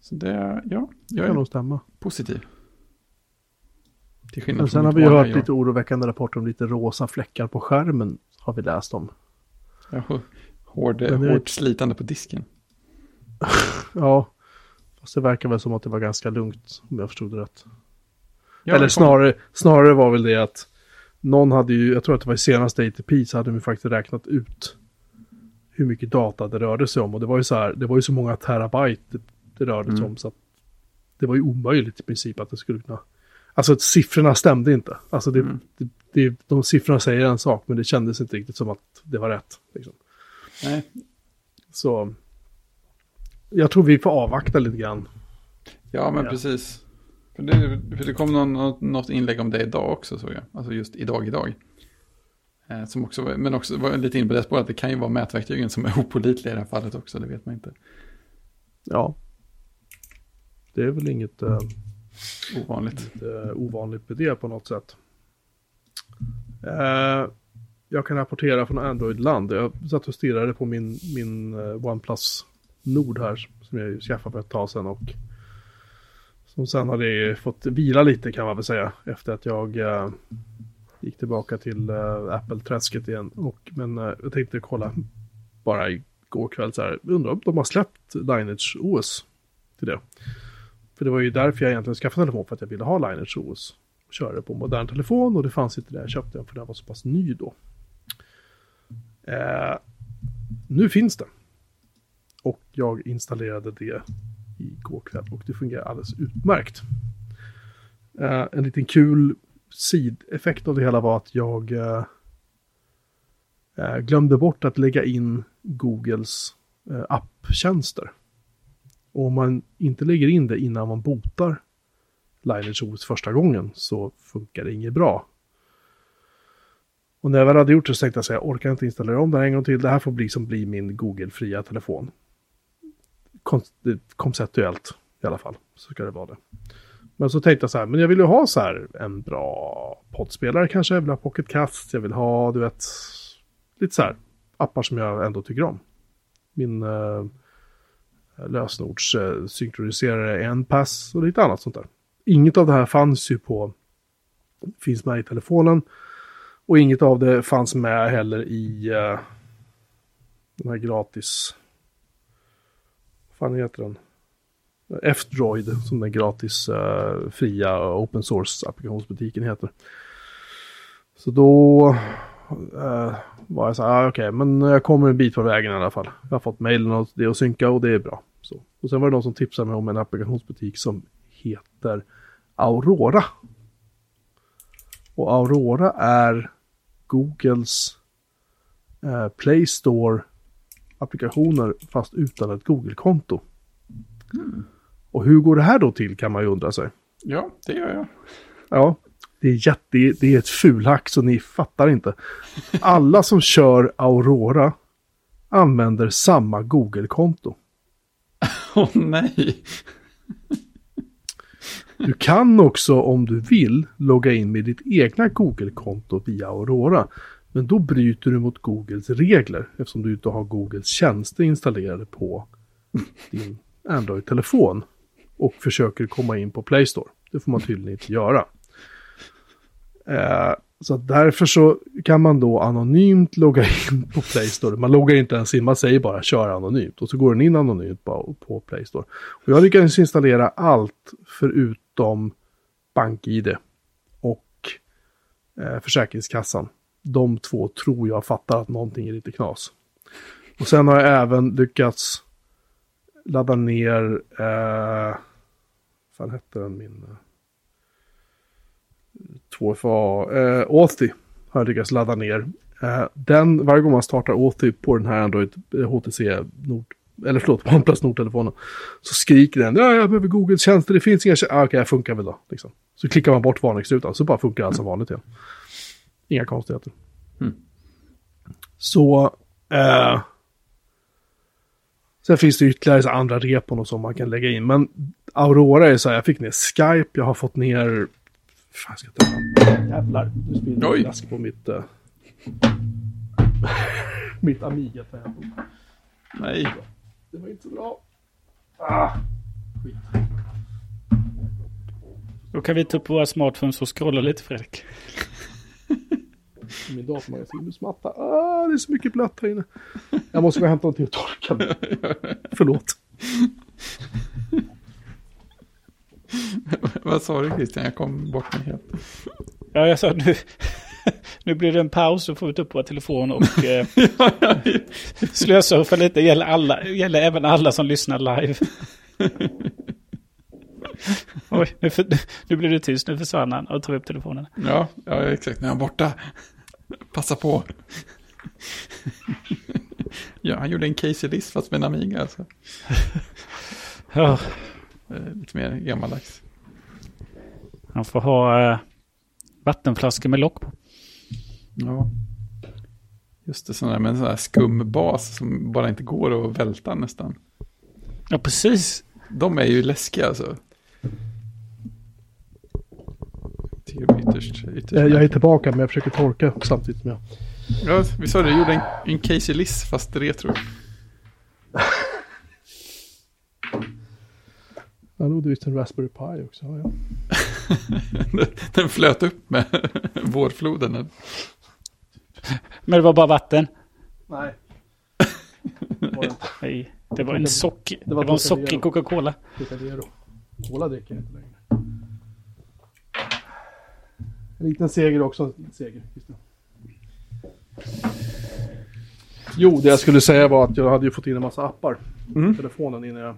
Så det, ja, Det jag kan är nog stämma. positiv. Men sen har vi hört lite oroväckande rapporter om lite rosa fläckar på skärmen. Har vi läst om. Ja, hård, det- hårt slitande på disken. Ja, fast det verkar väl som att det var ganska lugnt om jag förstod det rätt. Ja, Eller snarare, snarare var väl det att någon hade ju, jag tror att det var i senaste ATP så hade de faktiskt räknat ut hur mycket data det rörde sig om. Och det var ju så här, det var ju så många terabyte det, det rörde sig Mm. om så att det var ju omöjligt i princip att det skulle kunna... Alltså att siffrorna stämde inte. Alltså det, Mm. det, det, de siffrorna säger en sak men det kändes inte riktigt som att det var rätt. Liksom. Nej, Så jag tror vi får avvakta lite grann. ja men Ja. precis. För det, för det kom någon, något, inlägg om det idag också såg jag. Alltså just idag, idag. Eh, som också, var- men också var lite inne på det spåret. Det kan ju vara mätverktygen som är opålitliga i det här fallet också. Det vet man inte. Ja. Det är väl inget... eh, Ovanligt. Eh, ovanligt med det på något sätt. Eh, jag kan rapportera från Android-land. Jag satt och stirrade på min, min eh, OnePlus Nord här som jag skaffade för ett tag sedan och som sen hade fått vila lite kan man väl säga efter att jag eh, gick tillbaka till eh, Apple-träsket igen. Och, men eh, jag tänkte kolla bara igår kväll så här, undrar om de har släppt Lineage OS till det. För det var ju därför jag egentligen skaffade telefon, för att jag ville ha Liners OS. Och köra det på modern telefon och det fanns inte där jag köpte den, för den var så pass ny då. Eh, nu finns det. Och jag installerade det igår kväll och det fungerar alldeles utmärkt. Eh, en liten kul sideffekt av det hela var att jag eh, eh, glömde bort att lägga in Googles eh, apptjänster. Och om man inte lägger in det innan man botar Liners OS första gången så funkar det inget bra. Och när jag väl hade gjort det så tänkte jag säga, jag orkar inte installera om det här en gång till. Det här får bli som blir min Google-fria telefon. Kon konceptuellt i alla fall, så ska det vara det. Men så tänkte jag så här, men jag vill ju ha så här en bra poddspelare kanske. Jag vill ha Pocket Cast, jag vill ha, du vet, lite så här appar som jag ändå tycker om. Min uh, lösenords en pass och lite annat sånt där. Inget av det här fanns ju på, finns med i telefonen. Och inget av det fanns med heller i uh, den här gratis, vad fan heter den? F-Droid som den gratis uh, fria open source applikationsbutiken heter. Så då uh, var jag så här, ah, okej, men jag kommer en bit på vägen i alla fall. Jag har fått mejlen och det att synka och det är bra. Och sen var det någon som tipsade mig om en applikationsbutik som heter Aurora. Och Aurora är Googles eh, Play Store applikationer fast utan ett Google-konto. Och hur går det här då till kan man ju undra sig. Ja, det gör jag. Ja, det är, jätte, det är ett fulhack så ni fattar inte. Alla som kör Aurora använder samma Google-konto. Åh nej. Du kan också om du vill logga in med ditt egna Google-konto via Aurora. Men då bryter du mot Googles regler eftersom du inte har Googles tjänster installerade på din Android-telefon. Och försöker komma in på Play Store. Det får man tydligen inte göra. Eh, så därför så kan man då anonymt logga in på Play Store. Man loggar inte ens in, man säger bara kör anonymt. Och så går den in anonymt på, på Play Store. Och jag lyckades installera allt förutom BankID och eh, Försäkringskassan. De två tror jag fattar att någonting är lite knas. Och sen har jag även lyckats ladda ner, eh, vad fan hette den min... Eh, eh, 2FA, eh, Authy har jag lyckats ladda ner. Eh, den, varje gång man startar Authy på den här Android eh, HTC Nord, eller förlåt, OnePlus Nord-telefonen, så skriker den, ja, jag behöver Googles tjänster, det finns inga tjänster, ah, okej, jag funkar väl då. Liksom. Så klickar man bort varningsrutan, så bara funkar allt som vanligt igen. Inga konstigheter. Mm. Så... Eh, sen finns det ytterligare så andra repon och så man kan lägga in. Men Aurora är så här, jag fick ner Skype, jag har fått ner... Fan, ska jag ta? Jävlar, nu spiller Oj. det läsk på mitt... Eh, mitt amiga tangentbord. Nej. Det var inte så bra. Ah, skit. Då kan vi ta upp våra smartphones och scrolla lite Fredrik. Min datormagasinsmatta. Ah, det är så mycket blött här inne. Jag måste gå och hämta någonting att torka med. Förlåt. Vad sa du Christian? Jag kom bort mig helt. Ja, jag sa nu, nu blir det en paus så får vi ta upp våra telefoner och eh, slösurfa lite. Gäller, alla, gäller även alla som lyssnar live. Oj, nu, för, nu blir det tyst. Nu försvann han och tog upp telefonen. Ja, ja, exakt. Nu är han borta. Passa på. Ja, han gjorde en Casey List fast med en Amiga alltså. Ja, Lite mer gammaldags. han får ha eh, vattenflaskor med lock på. Ja. Just det, sån där med en sån här skum bas som bara inte går att välta nästan. Ja, precis. De är ju läskiga alltså. Ytterst, ytterst Jag, jag är tillbaka men jag försöker torka samtidigt som jag... Ja, vi sa det, du gjorde en, en Casey List fast retro. Jag hade visst en Raspberry Pi också. Ja, ja. Den flöt upp med vårfloden. Men det var bara vatten. Nej. Nej, det var en socker. Det Det var, en socker. Coca-Cola. Cola dricker jag inte längre. En liten seger också. Seger. Christian. Jo, det jag skulle säga var att jag hade ju fått in en massa appar på Mm. telefonen innan jag...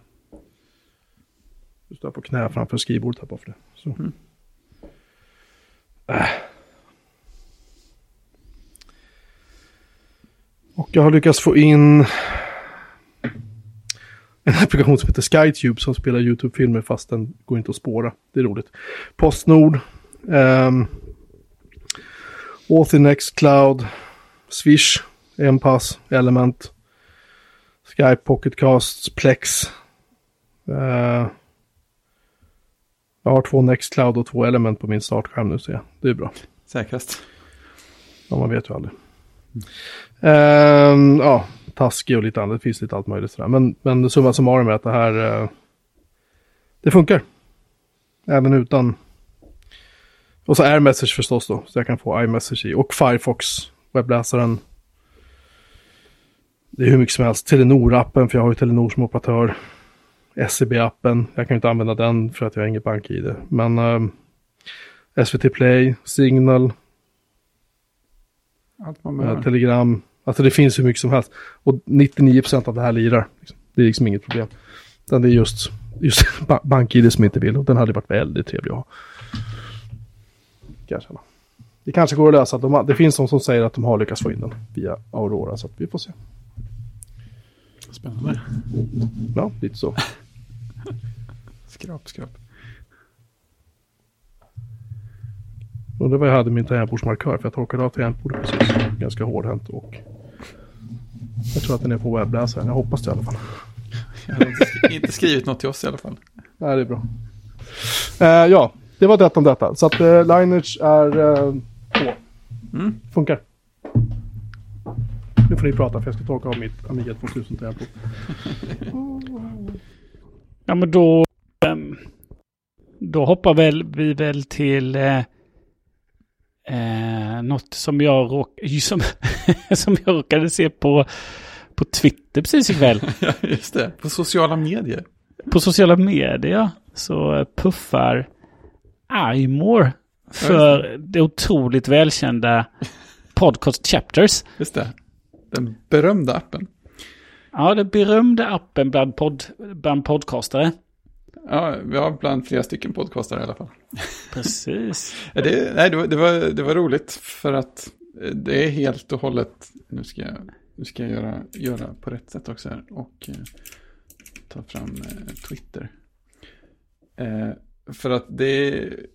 Nu står på knä framför skrivbordet här bara för det. Så. Mm. Äh. Och jag har lyckats få in en applikation som heter SkyTube som spelar YouTube-filmer fast den går inte att spåra. Det är roligt. Postnord. Um, Authy Nextcloud. Swish. Empass. Element. Skype Pocketcasts. Plex. Eh, jag har två Nextcloud och två Element på min startskärm nu ser jag. Det är bra. Säkrast. Ja, man vet ju aldrig. Ehm, ja, taskig och lite annat. Det finns lite allt möjligt sådär. Men, men summa summarum är att det här... eh, det funkar. Även utan... Och så AirMessage förstås då. Så jag kan få iMessage i. Och Firefox, webbläsaren. Det är hur mycket som helst. Telenor-appen, för jag har ju Telenor som operatör. SEB-appen, jag kan inte använda den för att jag har inget bank-id. Men ehm, SVT Play, Signal, Allt man Eh, behöver. Telegram. Alltså det finns hur mycket som helst. Och 99% av det här lirar. Liksom. Det är liksom inget problem. Utan det är just, just ba- BankID som inte vill. Och den hade varit väldigt trevlig att ha. Kan jag känna. Det kanske går att lösa. De det finns de som säger att de har lyckats få in den via Aurora. Så att vi får se. Spännande. Ja, lite så. Skrap, skrap. Det var jag hade min tangentbordsmarkör. För jag torkade av tangentbordet precis. Ganska hårdhänt. Och jag tror att den är på webbläsaren. Jag hoppas det i alla fall. Jag har inte skri- inte skrivit något till oss i alla fall. Nej, det är bra. Eh, ja, det var detta om detta. Så att uh, Lineage är uh, på. Mm. Funkar. Nu får ni prata för jag ska torka av mitt Amiga 2000 tangentbord. Ja, men då... då hoppar väl vi väl till... Eh, eh, något som jag, råk, som, som jag råkade se på, på Twitter precis ikväll. Ja, just det. På sociala medier. på sociala medier så puffar iMore för det otroligt välkända Podcast Chapters. Just det. Den berömda appen. Ja, den berömda appen bland, podd, bland podcastare. Ja, vi har bland flera stycken podcastare i alla fall. Precis. Det, nej, det, var, det, var, det var roligt för att eh, det är helt och hållet, nu ska jag, nu ska jag göra, göra på rätt sätt också här och eh, ta fram eh, Twitter. Eh, för att det är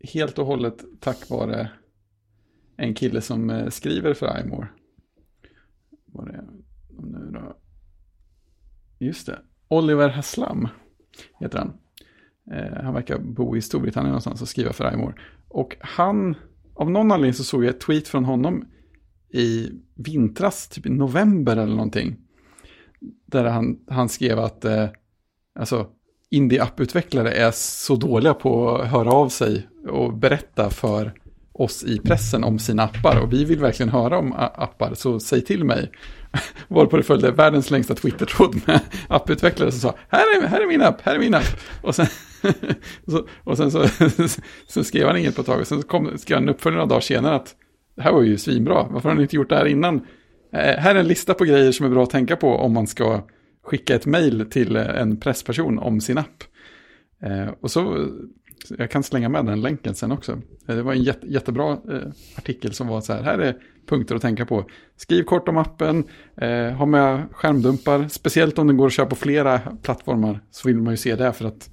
helt och hållet tack vare en kille som eh, skriver för iMore. Vad är nu då? Just det. Oliver Haslam heter han. Eh, han verkar bo i Storbritannien någonstans och skriva för iMore. Och han, av någon anledning så såg jag ett tweet från honom i vintras, typ i november eller någonting. Där han, han skrev att eh, alltså, indie-apputvecklare är så dåliga på att höra av sig och berätta för oss i pressen om sina appar. Och vi vill verkligen höra om appar, så säg till mig. Varpå det följde världens längsta Twitter-tråd med apputvecklare som sa här är, här är min app, här är min app. Och sen, så, och sen så, så, skrev han inget på ett tag och sen kom, skrev han en uppföljning några dagar senare att det här var ju svinbra, varför har ni inte gjort det här innan? Eh, här är en lista på grejer som är bra att tänka på om man ska skicka ett mejl till eh, en pressperson om sin app. Eh, och så, jag kan slänga med den länken sen också. Eh, det var en jätte, jättebra eh, artikel som var så här, här är punkter att tänka på. Skriv kort om appen, eh, ha med skärmdumpar, speciellt om den går att köra på flera plattformar så vill man ju se det för att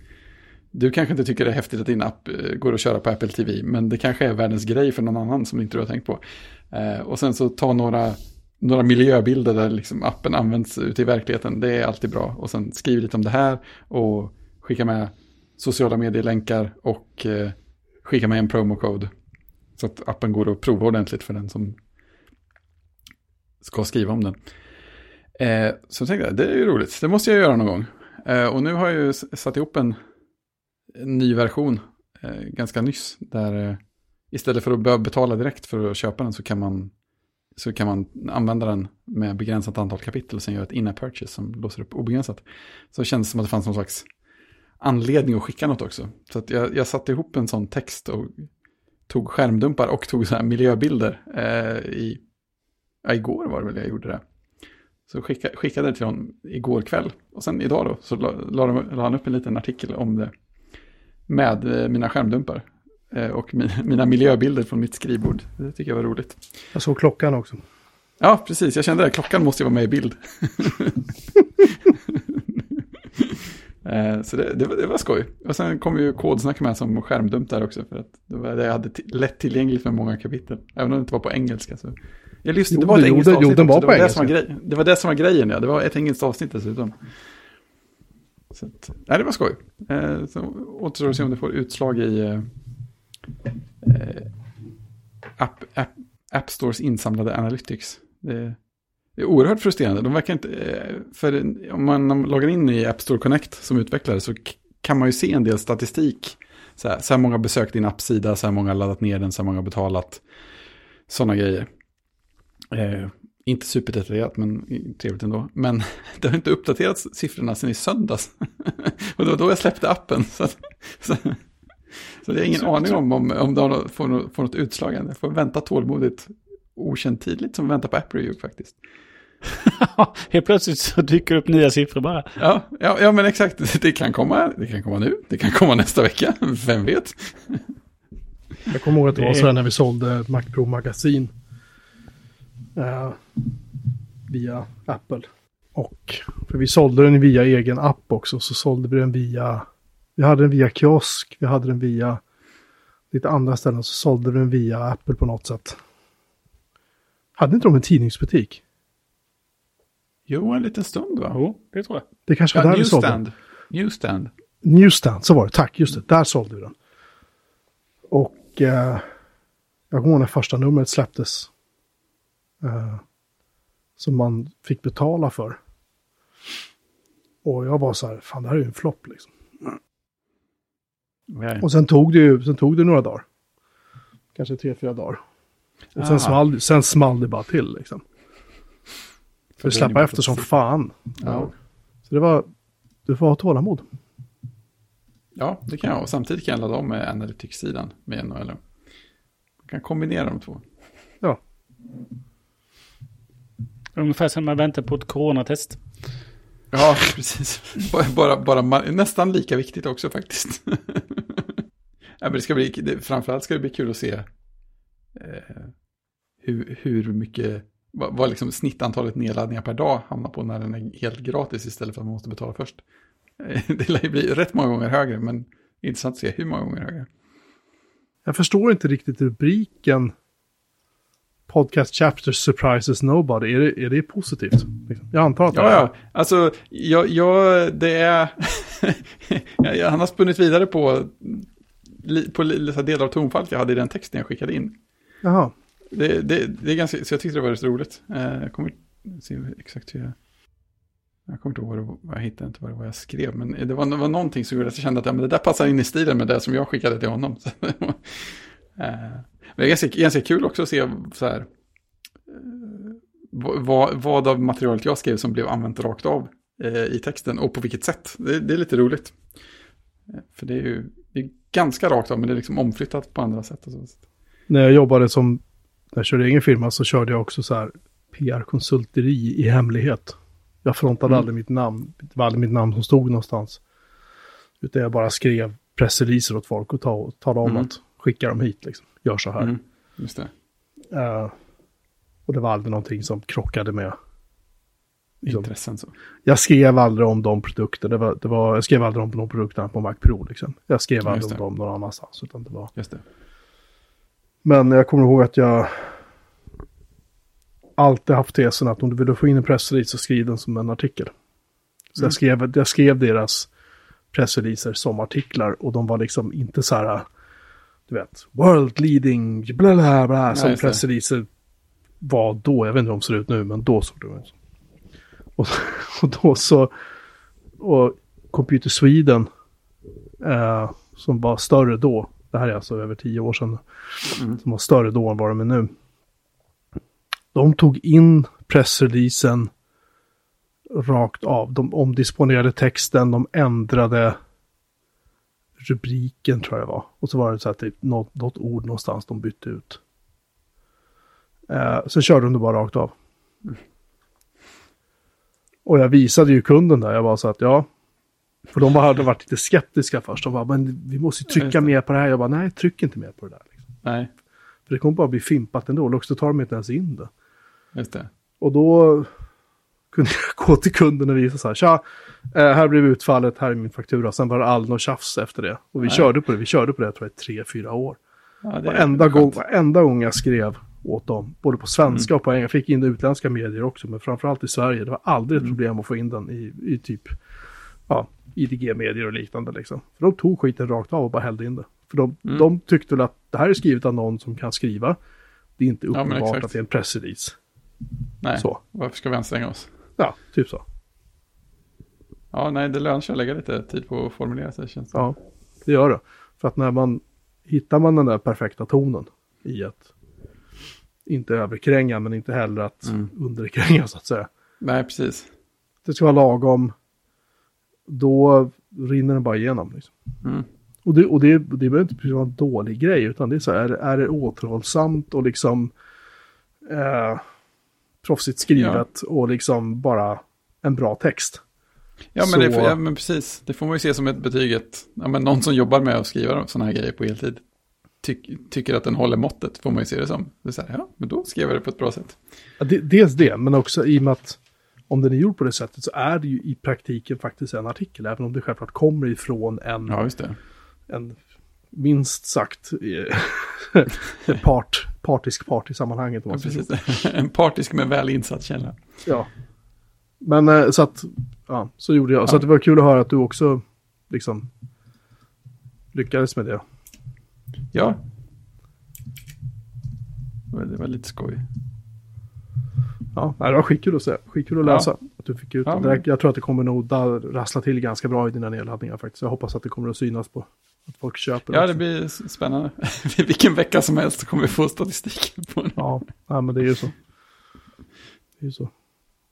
du kanske inte tycker det är häftigt att din app eh, går att köra på Apple TV, men det kanske är världens grej för någon annan som inte du har tänkt på. Eh, och sen så ta några, några miljöbilder där liksom appen används ute i verkligheten, det är alltid bra. Och sen skriv lite om det här och skicka med sociala medielänkar och eh, skicka med en promocode. Så att appen går att prova ordentligt för den som ska skriva om den. Eh, så tänkte jag, det är ju roligt, det måste jag göra någon gång. Eh, och nu har jag ju satt ihop en, en ny version eh, ganska nyss. Där eh, istället för att behöva betala direkt för att köpa den så kan man så kan man använda den med begränsat antal kapitel och sen göra ett in purchase som låser upp obegränsat. Så det känns som att det fanns någon slags anledning att skicka något också. Så att jag, jag satte ihop en sån text och tog skärmdumpar och tog så här miljöbilder eh, i, ja, igår var det väl jag gjorde det. Så skicka, skickade det till honom igår kväll. Och sen idag då så la, la, la han upp en liten artikel om det med eh, mina skärmdumpar. Eh, och mi, mina miljöbilder från mitt skrivbord. Det tycker jag var roligt. Jag såg klockan också. Ja, precis. Jag kände att klockan måste ju vara med i bild. Eh, så det, det, var, det var skoj. Och sen kom ju kodsnack med som skärmdump där också. För att det var det jag hade lätt tillgängligt med många kapitel. Även om det inte var på engelska. Så. Jag lyssnade, det var ett engelskt avsnitt jo, den var också. På det, var det, som var grej, det var det som var grejen, ja. Det var ett engelskt avsnitt dessutom. Så att, nej, det var skoj. Eh, så återstår att se om det får utslag i eh, eh, app, app, app Stores insamlade Analytics. Det, det är oerhört frustrerande. De verkar inte, eh, för om man loggar in i App Store Connect som utvecklare så kan man ju se en del statistik. Så här, så här många besökt din appsida, så här många har laddat ner den, så här många har betalat. Sådana grejer. Eh, inte superdetaljerat, men trevligt ändå. Men det har inte uppdaterats siffrorna sedan i söndags. och det var då jag släppte appen. Så, så, så jag har ingen så, aning om om, om det får, något, får något utslag än. Jag får vänta tålmodigt okänt tidligt som väntar på App Review faktiskt. Helt plötsligt så dyker upp nya siffror bara. Ja, ja, ja, men exakt. Det kan, komma, det kan komma nu, det kan komma nästa vecka, vem vet? Jag kommer ihåg att det var så här när vi sålde Mac Pro Uh, via Apple. Och för vi sålde den via egen app också, så sålde vi den via, vi hade den via kiosk, vi hade den via lite andra ställen, så sålde vi den via Apple på något sätt. Hade inte de en tidningsbutik? Jo, en liten stund va? Jo, det tror jag. Det kanske var ja, där vi sålde den. Newstand. Newstand, så var det. Tack, just det. Där sålde vi den. Och eh, jag kommer ihåg när första numret släpptes. Eh, som man fick betala för. Och jag var så här, fan det här är ju en flopp liksom. Nej. Och sen tog det ju, sen tog det några dagar. Kanske tre, fyra dagar. Och sen small, sen small det bara till liksom. För det släppa efter som fan. Ja. Så det var, du får ha tålamod. Ja, det kan jag. Och samtidigt kan jag ladda om med Analytics-sidan med NHL. Man kan kombinera de två. Ja. Ungefär som man väntar på ett coronatest. Ja, precis. Bara, bara, nästan lika viktigt också faktiskt. ja, men det ska bli, det, framförallt ska det bli kul att se eh, hur, hur mycket, vad, vad liksom snittantalet nedladdningar per dag hamnar på när den är helt gratis istället för att man måste betala först. Det lär ju bli rätt många gånger högre, men intressant att se hur många gånger högre. Jag förstår inte riktigt rubriken podcast chapter surprises nobody. Är det, är det positivt? Liksom. Jag antar att det Ja, är. ja. Alltså, jag, jag, det är... Han har spunnit vidare på, på delar av tonfallet jag hade i den texten jag skickade in. Jaha. Det, det, det är ganska, så jag tyckte det var rätt roligt. Eh, Jag kommer se exakt hur jag... Jag kommer inte ihåg vad, var- jag hittade, inte vad det var jag skrev. Men det var, det var någonting som gjorde att jag kände att ja, men det där passar in i stilen med det som jag skickade till honom. Så, det är ganska, ganska kul också att se så här, eh, vad, vad av materialet jag skrev som blev använt rakt av eh, i texten och på vilket sätt. Det, det är lite roligt. Eh, För det är ju det är ganska rakt av, men det är liksom omflyttat på andra sätt. När jag jobbade som, när jag körde egen firma så körde jag också så här PR-konsulteri i hemlighet. Jag frontade Mm. aldrig mitt namn. Det var aldrig mitt namn som stod någonstans. Utan jag bara skrev pressreleaser åt folk och ta, talade om Mm. att skicka dem hit liksom. Gör så här. Mm, just det. Eh, och det var aldrig någonting som krockade med. Liksom. Intressen så. Jag skrev aldrig om de produkter. Det var, det var, jag skrev aldrig om de produkterna på Mac Pro. Liksom. Jag skrev aldrig om dem någon annanstans. Utan det var... Just det. Men jag kommer ihåg att jag alltid haft tesen att om du vill få in en pressrelease så skriv den som en artikel. Så Mm. jag, skrev, jag skrev deras pressreleaser som artiklar och de var liksom inte så här, du vet, world leading, bla bla bla, som just det. pressreleaser var då. Jag vet inte hur de ser ut nu, men då såg de ut. Och, och då så, och Computer Sweden, eh, som var större då, det här är alltså över tio år sedan, Mm. som var större då än vad de är nu. De tog in pressreleasen rakt av. De omdisponerade texten, de ändrade rubriken tror jag det var. Och så var det så här typ något, något ord någonstans de bytte ut. Eh, så körde de det bara rakt av. Och jag visade ju kunden där, jag var så att ja. För de hade varit lite skeptiska först. De bara, men vi måste ju trycka det. mer på det här. Jag bara, nej, tryck inte mer på det där. Liksom. Nej, För det kommer bara bli fimpat ändå. Lux, då tar de inte ens in det. just det. Och då kunde jag gå till kunden och visa så här, tja, eh, här blev utfallet, här är min faktura. Sen var det aldrig något tjafs efter det. Och vi Nej. körde på det, vi körde på det tror jag tre, fyra år. Ja, det Varenda gång, varenda gång jag skrev åt dem, både på svenska Mm. och på engelska, jag fick in utländska medier också, men framförallt i Sverige, det var aldrig ett Mm. problem att få in den i, i typ, ja, IDG-medier och liknande liksom. För de tog skiten rakt av och bara hällde in det. För de, Mm. de tyckte väl att det här är skrivet av någon som kan skriva. Det är inte uppenbart exakt. att det är en pressrelease. Nej, Så. varför ska vi anstränga oss? Ja, typ så. Ja, nej, det lönar sig att lägga lite tid på att formulera sig, känns det. Ja, det gör det. För att när man hittar man den där perfekta tonen i att inte överkränga men inte heller att Mm. underkränga så att säga. Nej, precis. Det ska vara lagom. Då rinner den bara igenom. Liksom. Mm. Och, det, och det, det behöver inte vara en dålig grej utan det är så här, är, är det återhållsamt och liksom eh, proffsigt skrivet och liksom bara en bra text. Ja men, det, ja, men precis. Det får man ju se som ett betyg. Att, ja, men någon som jobbar med att skriva sådana här grejer på heltid tyck, tycker att den håller måttet, får man ju se det som. Det är så här, ja, men då skrev jag det på ett bra sätt. Ja, det, dels det, men också i och med att om den är gjord på det sättet så är det ju i praktiken faktiskt en artikel, även om det självklart kommer ifrån en, Ja, en minst sagt eh, part, partisk part i sammanhanget. Ja, så. en partisk men väl insatt källa. Ja. Men eh, så att, ja, så gjorde jag. Så Ja. att det var kul att höra att du också liksom lyckades med det. Ja. Det var- lite skoj. Ja, det var skitkul att se. Skitkul att Ja. läsa. Att du fick ut Ja, men- Jag tror att det kommer nog rassla till ganska bra i dina nedladdningar faktiskt. Jag hoppas att det kommer att synas på att folk köper Ja, också. det blir spännande. Vilken vecka som helst så kommer vi få statistiken på den. Ja, ja, men det är ju så. Det är ju så.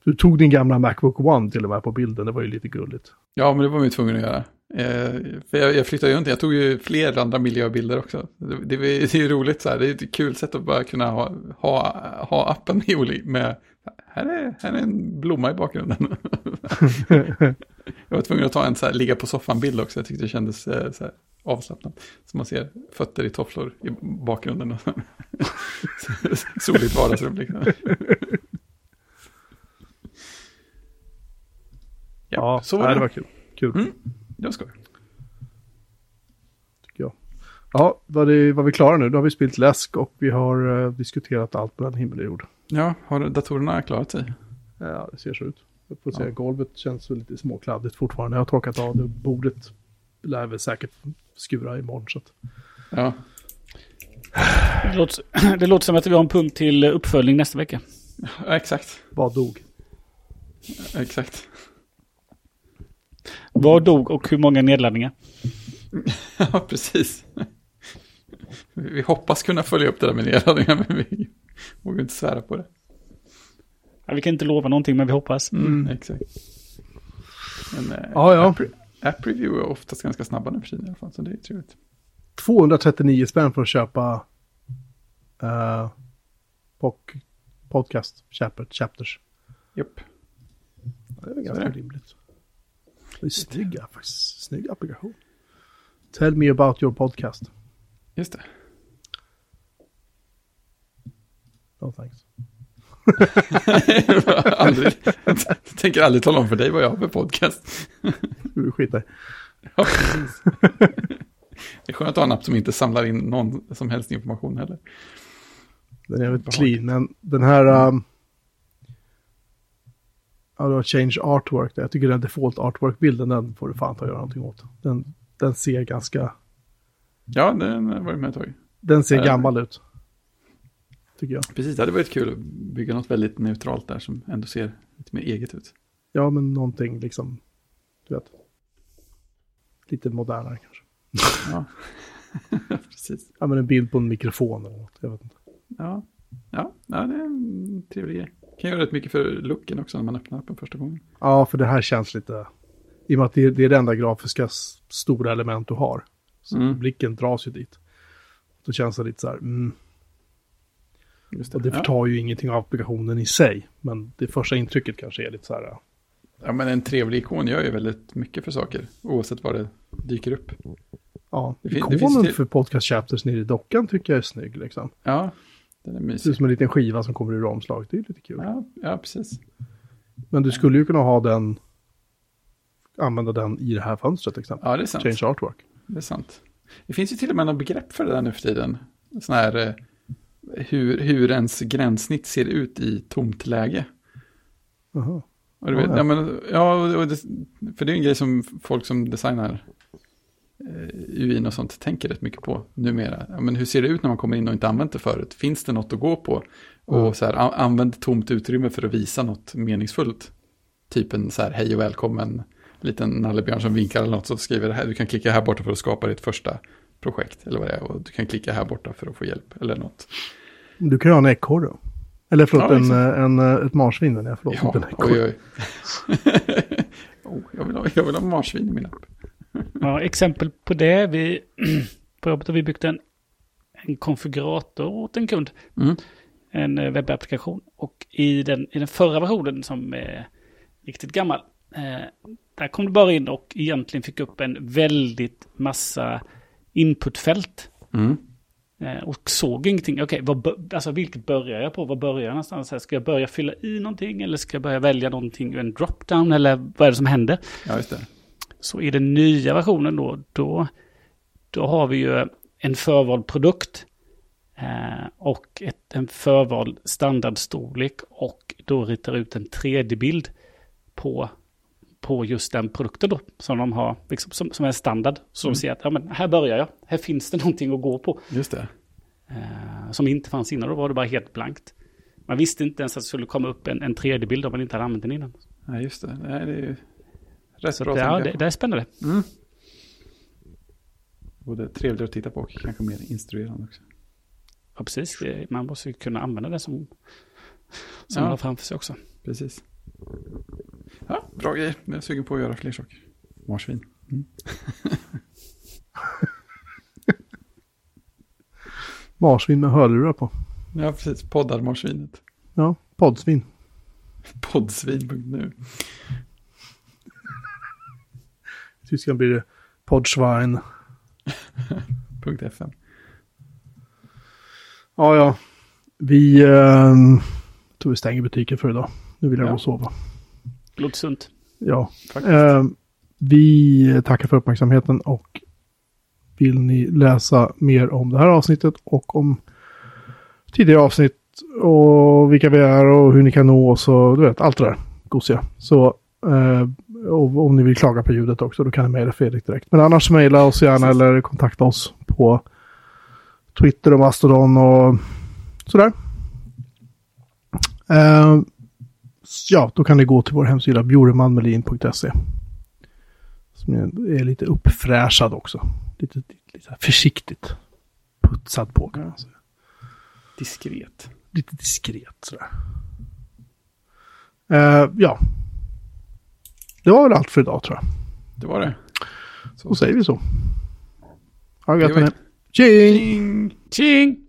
Du tog din gamla Macbook One till och med på bilden. Det var ju lite gulligt. Ja, men det var man ju tvungen att göra. Eh, för jag, jag flyttade ju inte, jag tog ju fler andra miljöbilder också. Det, det, det är ju roligt så här, det är ett kul sätt att bara kunna ha, ha, ha appen med, med här, är, här är en blomma i bakgrunden. jag var tvungen att ta en så här, ligga på soffan-bild också, jag tyckte det kändes eh, så här, avslappnat. Så man ser fötter i tofflor i bakgrunden. Soligt vardagsrum liksom. Ja, så var det. det var kul. Kul, Mm. Det var skoj. tycker jag. Ja, var, det, var vi klara nu? Då har vi spelat läsk och vi har eh, diskuterat allt mellan himmel och jord. Ja, har datorerna klarat sig? Ja, det ser så ut. Jag får Ja. säga, golvet känns lite småkladdigt fortfarande. Jag har torkat av det. Bordet lär väl säkert skura imorgon. Så att... Ja, Det låter, det låter som att vi har en punkt till uppföljning nästa vecka. ja exakt. Vad dog? Exakt. Vad dog och hur många nedladdningar? Ja, precis. Vi vi hoppas kunna följa upp det där med nedladdningar, men vi vågar inte svära på det. Ja, vi kan inte lova någonting, men vi hoppas. Mm, exakt. Men, eh, Ja, ja. App, app review är oftast ganska snabba nu för tiden i alla fall, så det är trevligt. 239 spänn för att köpa uh, podcast chapter, chapters. Japp. Det är väl ganska är det. rimligt. Det är snygga, faktiskt. Snygg applikation. Tell me about your podcast. Just det. No thanks. aldrig, jag tänker aldrig tala om för dig vad jag har för podcast. Du skiter. Ja, precis. Det är skönt att ha en app som inte samlar in någon som helst information heller. Den är Bra. clean, men den här... Um, ja, det var change artwork där. Jag tycker den default artwork-bilden, den får du fan ta och göra någonting åt. Den, den ser ganska... Ja, den var ju med ett tag. Den ser Ja. gammal ut. Tycker jag. Precis, det hade varit kul att bygga något väldigt neutralt där som ändå ser lite mer eget ut. Ja, men någonting liksom... Du vet. Lite modernare kanske. Ja, precis. Ja, men en bild på en mikrofon eller något. Jag vet inte. Ja, ja, ja det är en trevlig grej. Kan göra rätt mycket för looken också när man öppnar appen första gången. Ja, för det här känns lite... I och med att det, är det enda grafiska stora element du har. Så Mm. blicken dras ju dit. Då känns det lite så här... Mm, Just och det förtar ju ingenting av applikationen i sig. Men det första intrycket kanske är lite så här... ja, men en trevlig ikon gör ju väldigt mycket för saker, oavsett var det dyker upp. Ja, Det fin- det ikonen finns till- för podcast chapters nere i dockan tycker jag är snygg liksom. Ja, den är Det mysig. ut som en liten skiva som kommer ur omslaget. Det är lite kul. Ja, ja, precis. Men du skulle ju kunna ha den... Använda den i det här fönstret till exempel. Ja, det är sant. Change artwork. Det är sant. Det finns ju till och med något begrepp för det där nu för tiden. Sån här eh, hur, hur ens gränssnitt ser ut i tomt läge. Aha. Och vet, ja. ja, men, ja, och det, för det är en grej som folk som designar eh, UIn och sånt tänker rätt mycket på numera. Ja, men hur ser det ut när man kommer in och inte använt det förut? Finns det något att gå på? Och Mm. så här, använd tomt utrymme för att visa något meningsfullt. Typ en så här, hej och välkommen, liten nallebjörn som vinkar eller något så skriver det här, du kan klicka här borta för att skapa ditt första projekt. Eller vad det är, och du kan klicka här borta för att få hjälp eller något. Du kan ju ha en ekorre. då. Eller förlåt, Ja, en, exakt. en, eh, ett marsvin menar jag. Förlåt, Ja, inte en ekorre. oj, oj. oh, jag, vill ha, jag vill ha marsvin i min app. Ja, exempel på det. Vi, på jobbet har vi byggt en, en konfigurator åt en kund. Mm. En eh, webbapplikation. Och i den, i den förra versionen som är riktigt gammal. Eh, där kom du bara in och egentligen fick upp en väldigt massa inputfält. Mm. Eh, och såg ingenting. Okej, bör- alltså vilket börjar jag på? Vad börjar jag någonstans? Här, Ska jag börja fylla i någonting? Eller ska jag börja välja någonting ur en dropdown? Eller vad är det som händer? Ja, just det. Så i den nya versionen då, då, då har vi ju en förvald produkt eh, och ett, en förvald standardstorlek och då ritar ut en 3D-bild på, på just den produkten då, som de har, liksom, som, som är standard. Så Mm. de ser att ja, men här börjar jag, här finns det någonting att gå på. Just det. Eh, som inte fanns innan, då var det bara helt blankt. Man visste inte ens att det skulle komma upp en, en 3D-bild om man inte hade använt den innan. Nej, just det. Nej, det är ju rätt Så bra det, ja, det, det är spännande. Mm. Både trevligare att titta på och kanske mer instruerande också. Ja, precis. Man måste ju kunna använda det som, som Ja. man har framför sig också. Precis. Ja, bra grejer. Jag är sugen på att göra fler saker. Marsvin. Mm. Marsvin med hörlurar på. Ja, precis. Poddar marsvinet. Ja, poddsvin. Poddsvin.nu. I Tyskland blir det Podschwein. .fm. Ja, ja. Vi eh, tror vi stänger butiken för idag. Nu vill jag Ja. gå och sova. Låter sunt. Ja. Eh, vi tackar för uppmärksamheten och vill ni läsa mer om det här avsnittet och om tidigare avsnitt och vilka vi är och hur ni kan nå oss och du vet, allt det där gosiga. Så eh, och om ni vill klaga på ljudet också, då kan ni mejla Fredrik direkt. Men annars mejla oss gärna Precis. eller kontakta oss på Twitter och Mastodon och sådär. Eh, ja, då kan ni gå till vår hemsida bjuremanmelin.se. Som är lite uppfräschad också. Lite, lite försiktigt putsad på kan man säga. Diskret. Lite diskret sådär. Eh, ja. Det var väl allt för idag tror jag. Det var det. Då säger vi så. Ha det var- med. Tjing! Tjing!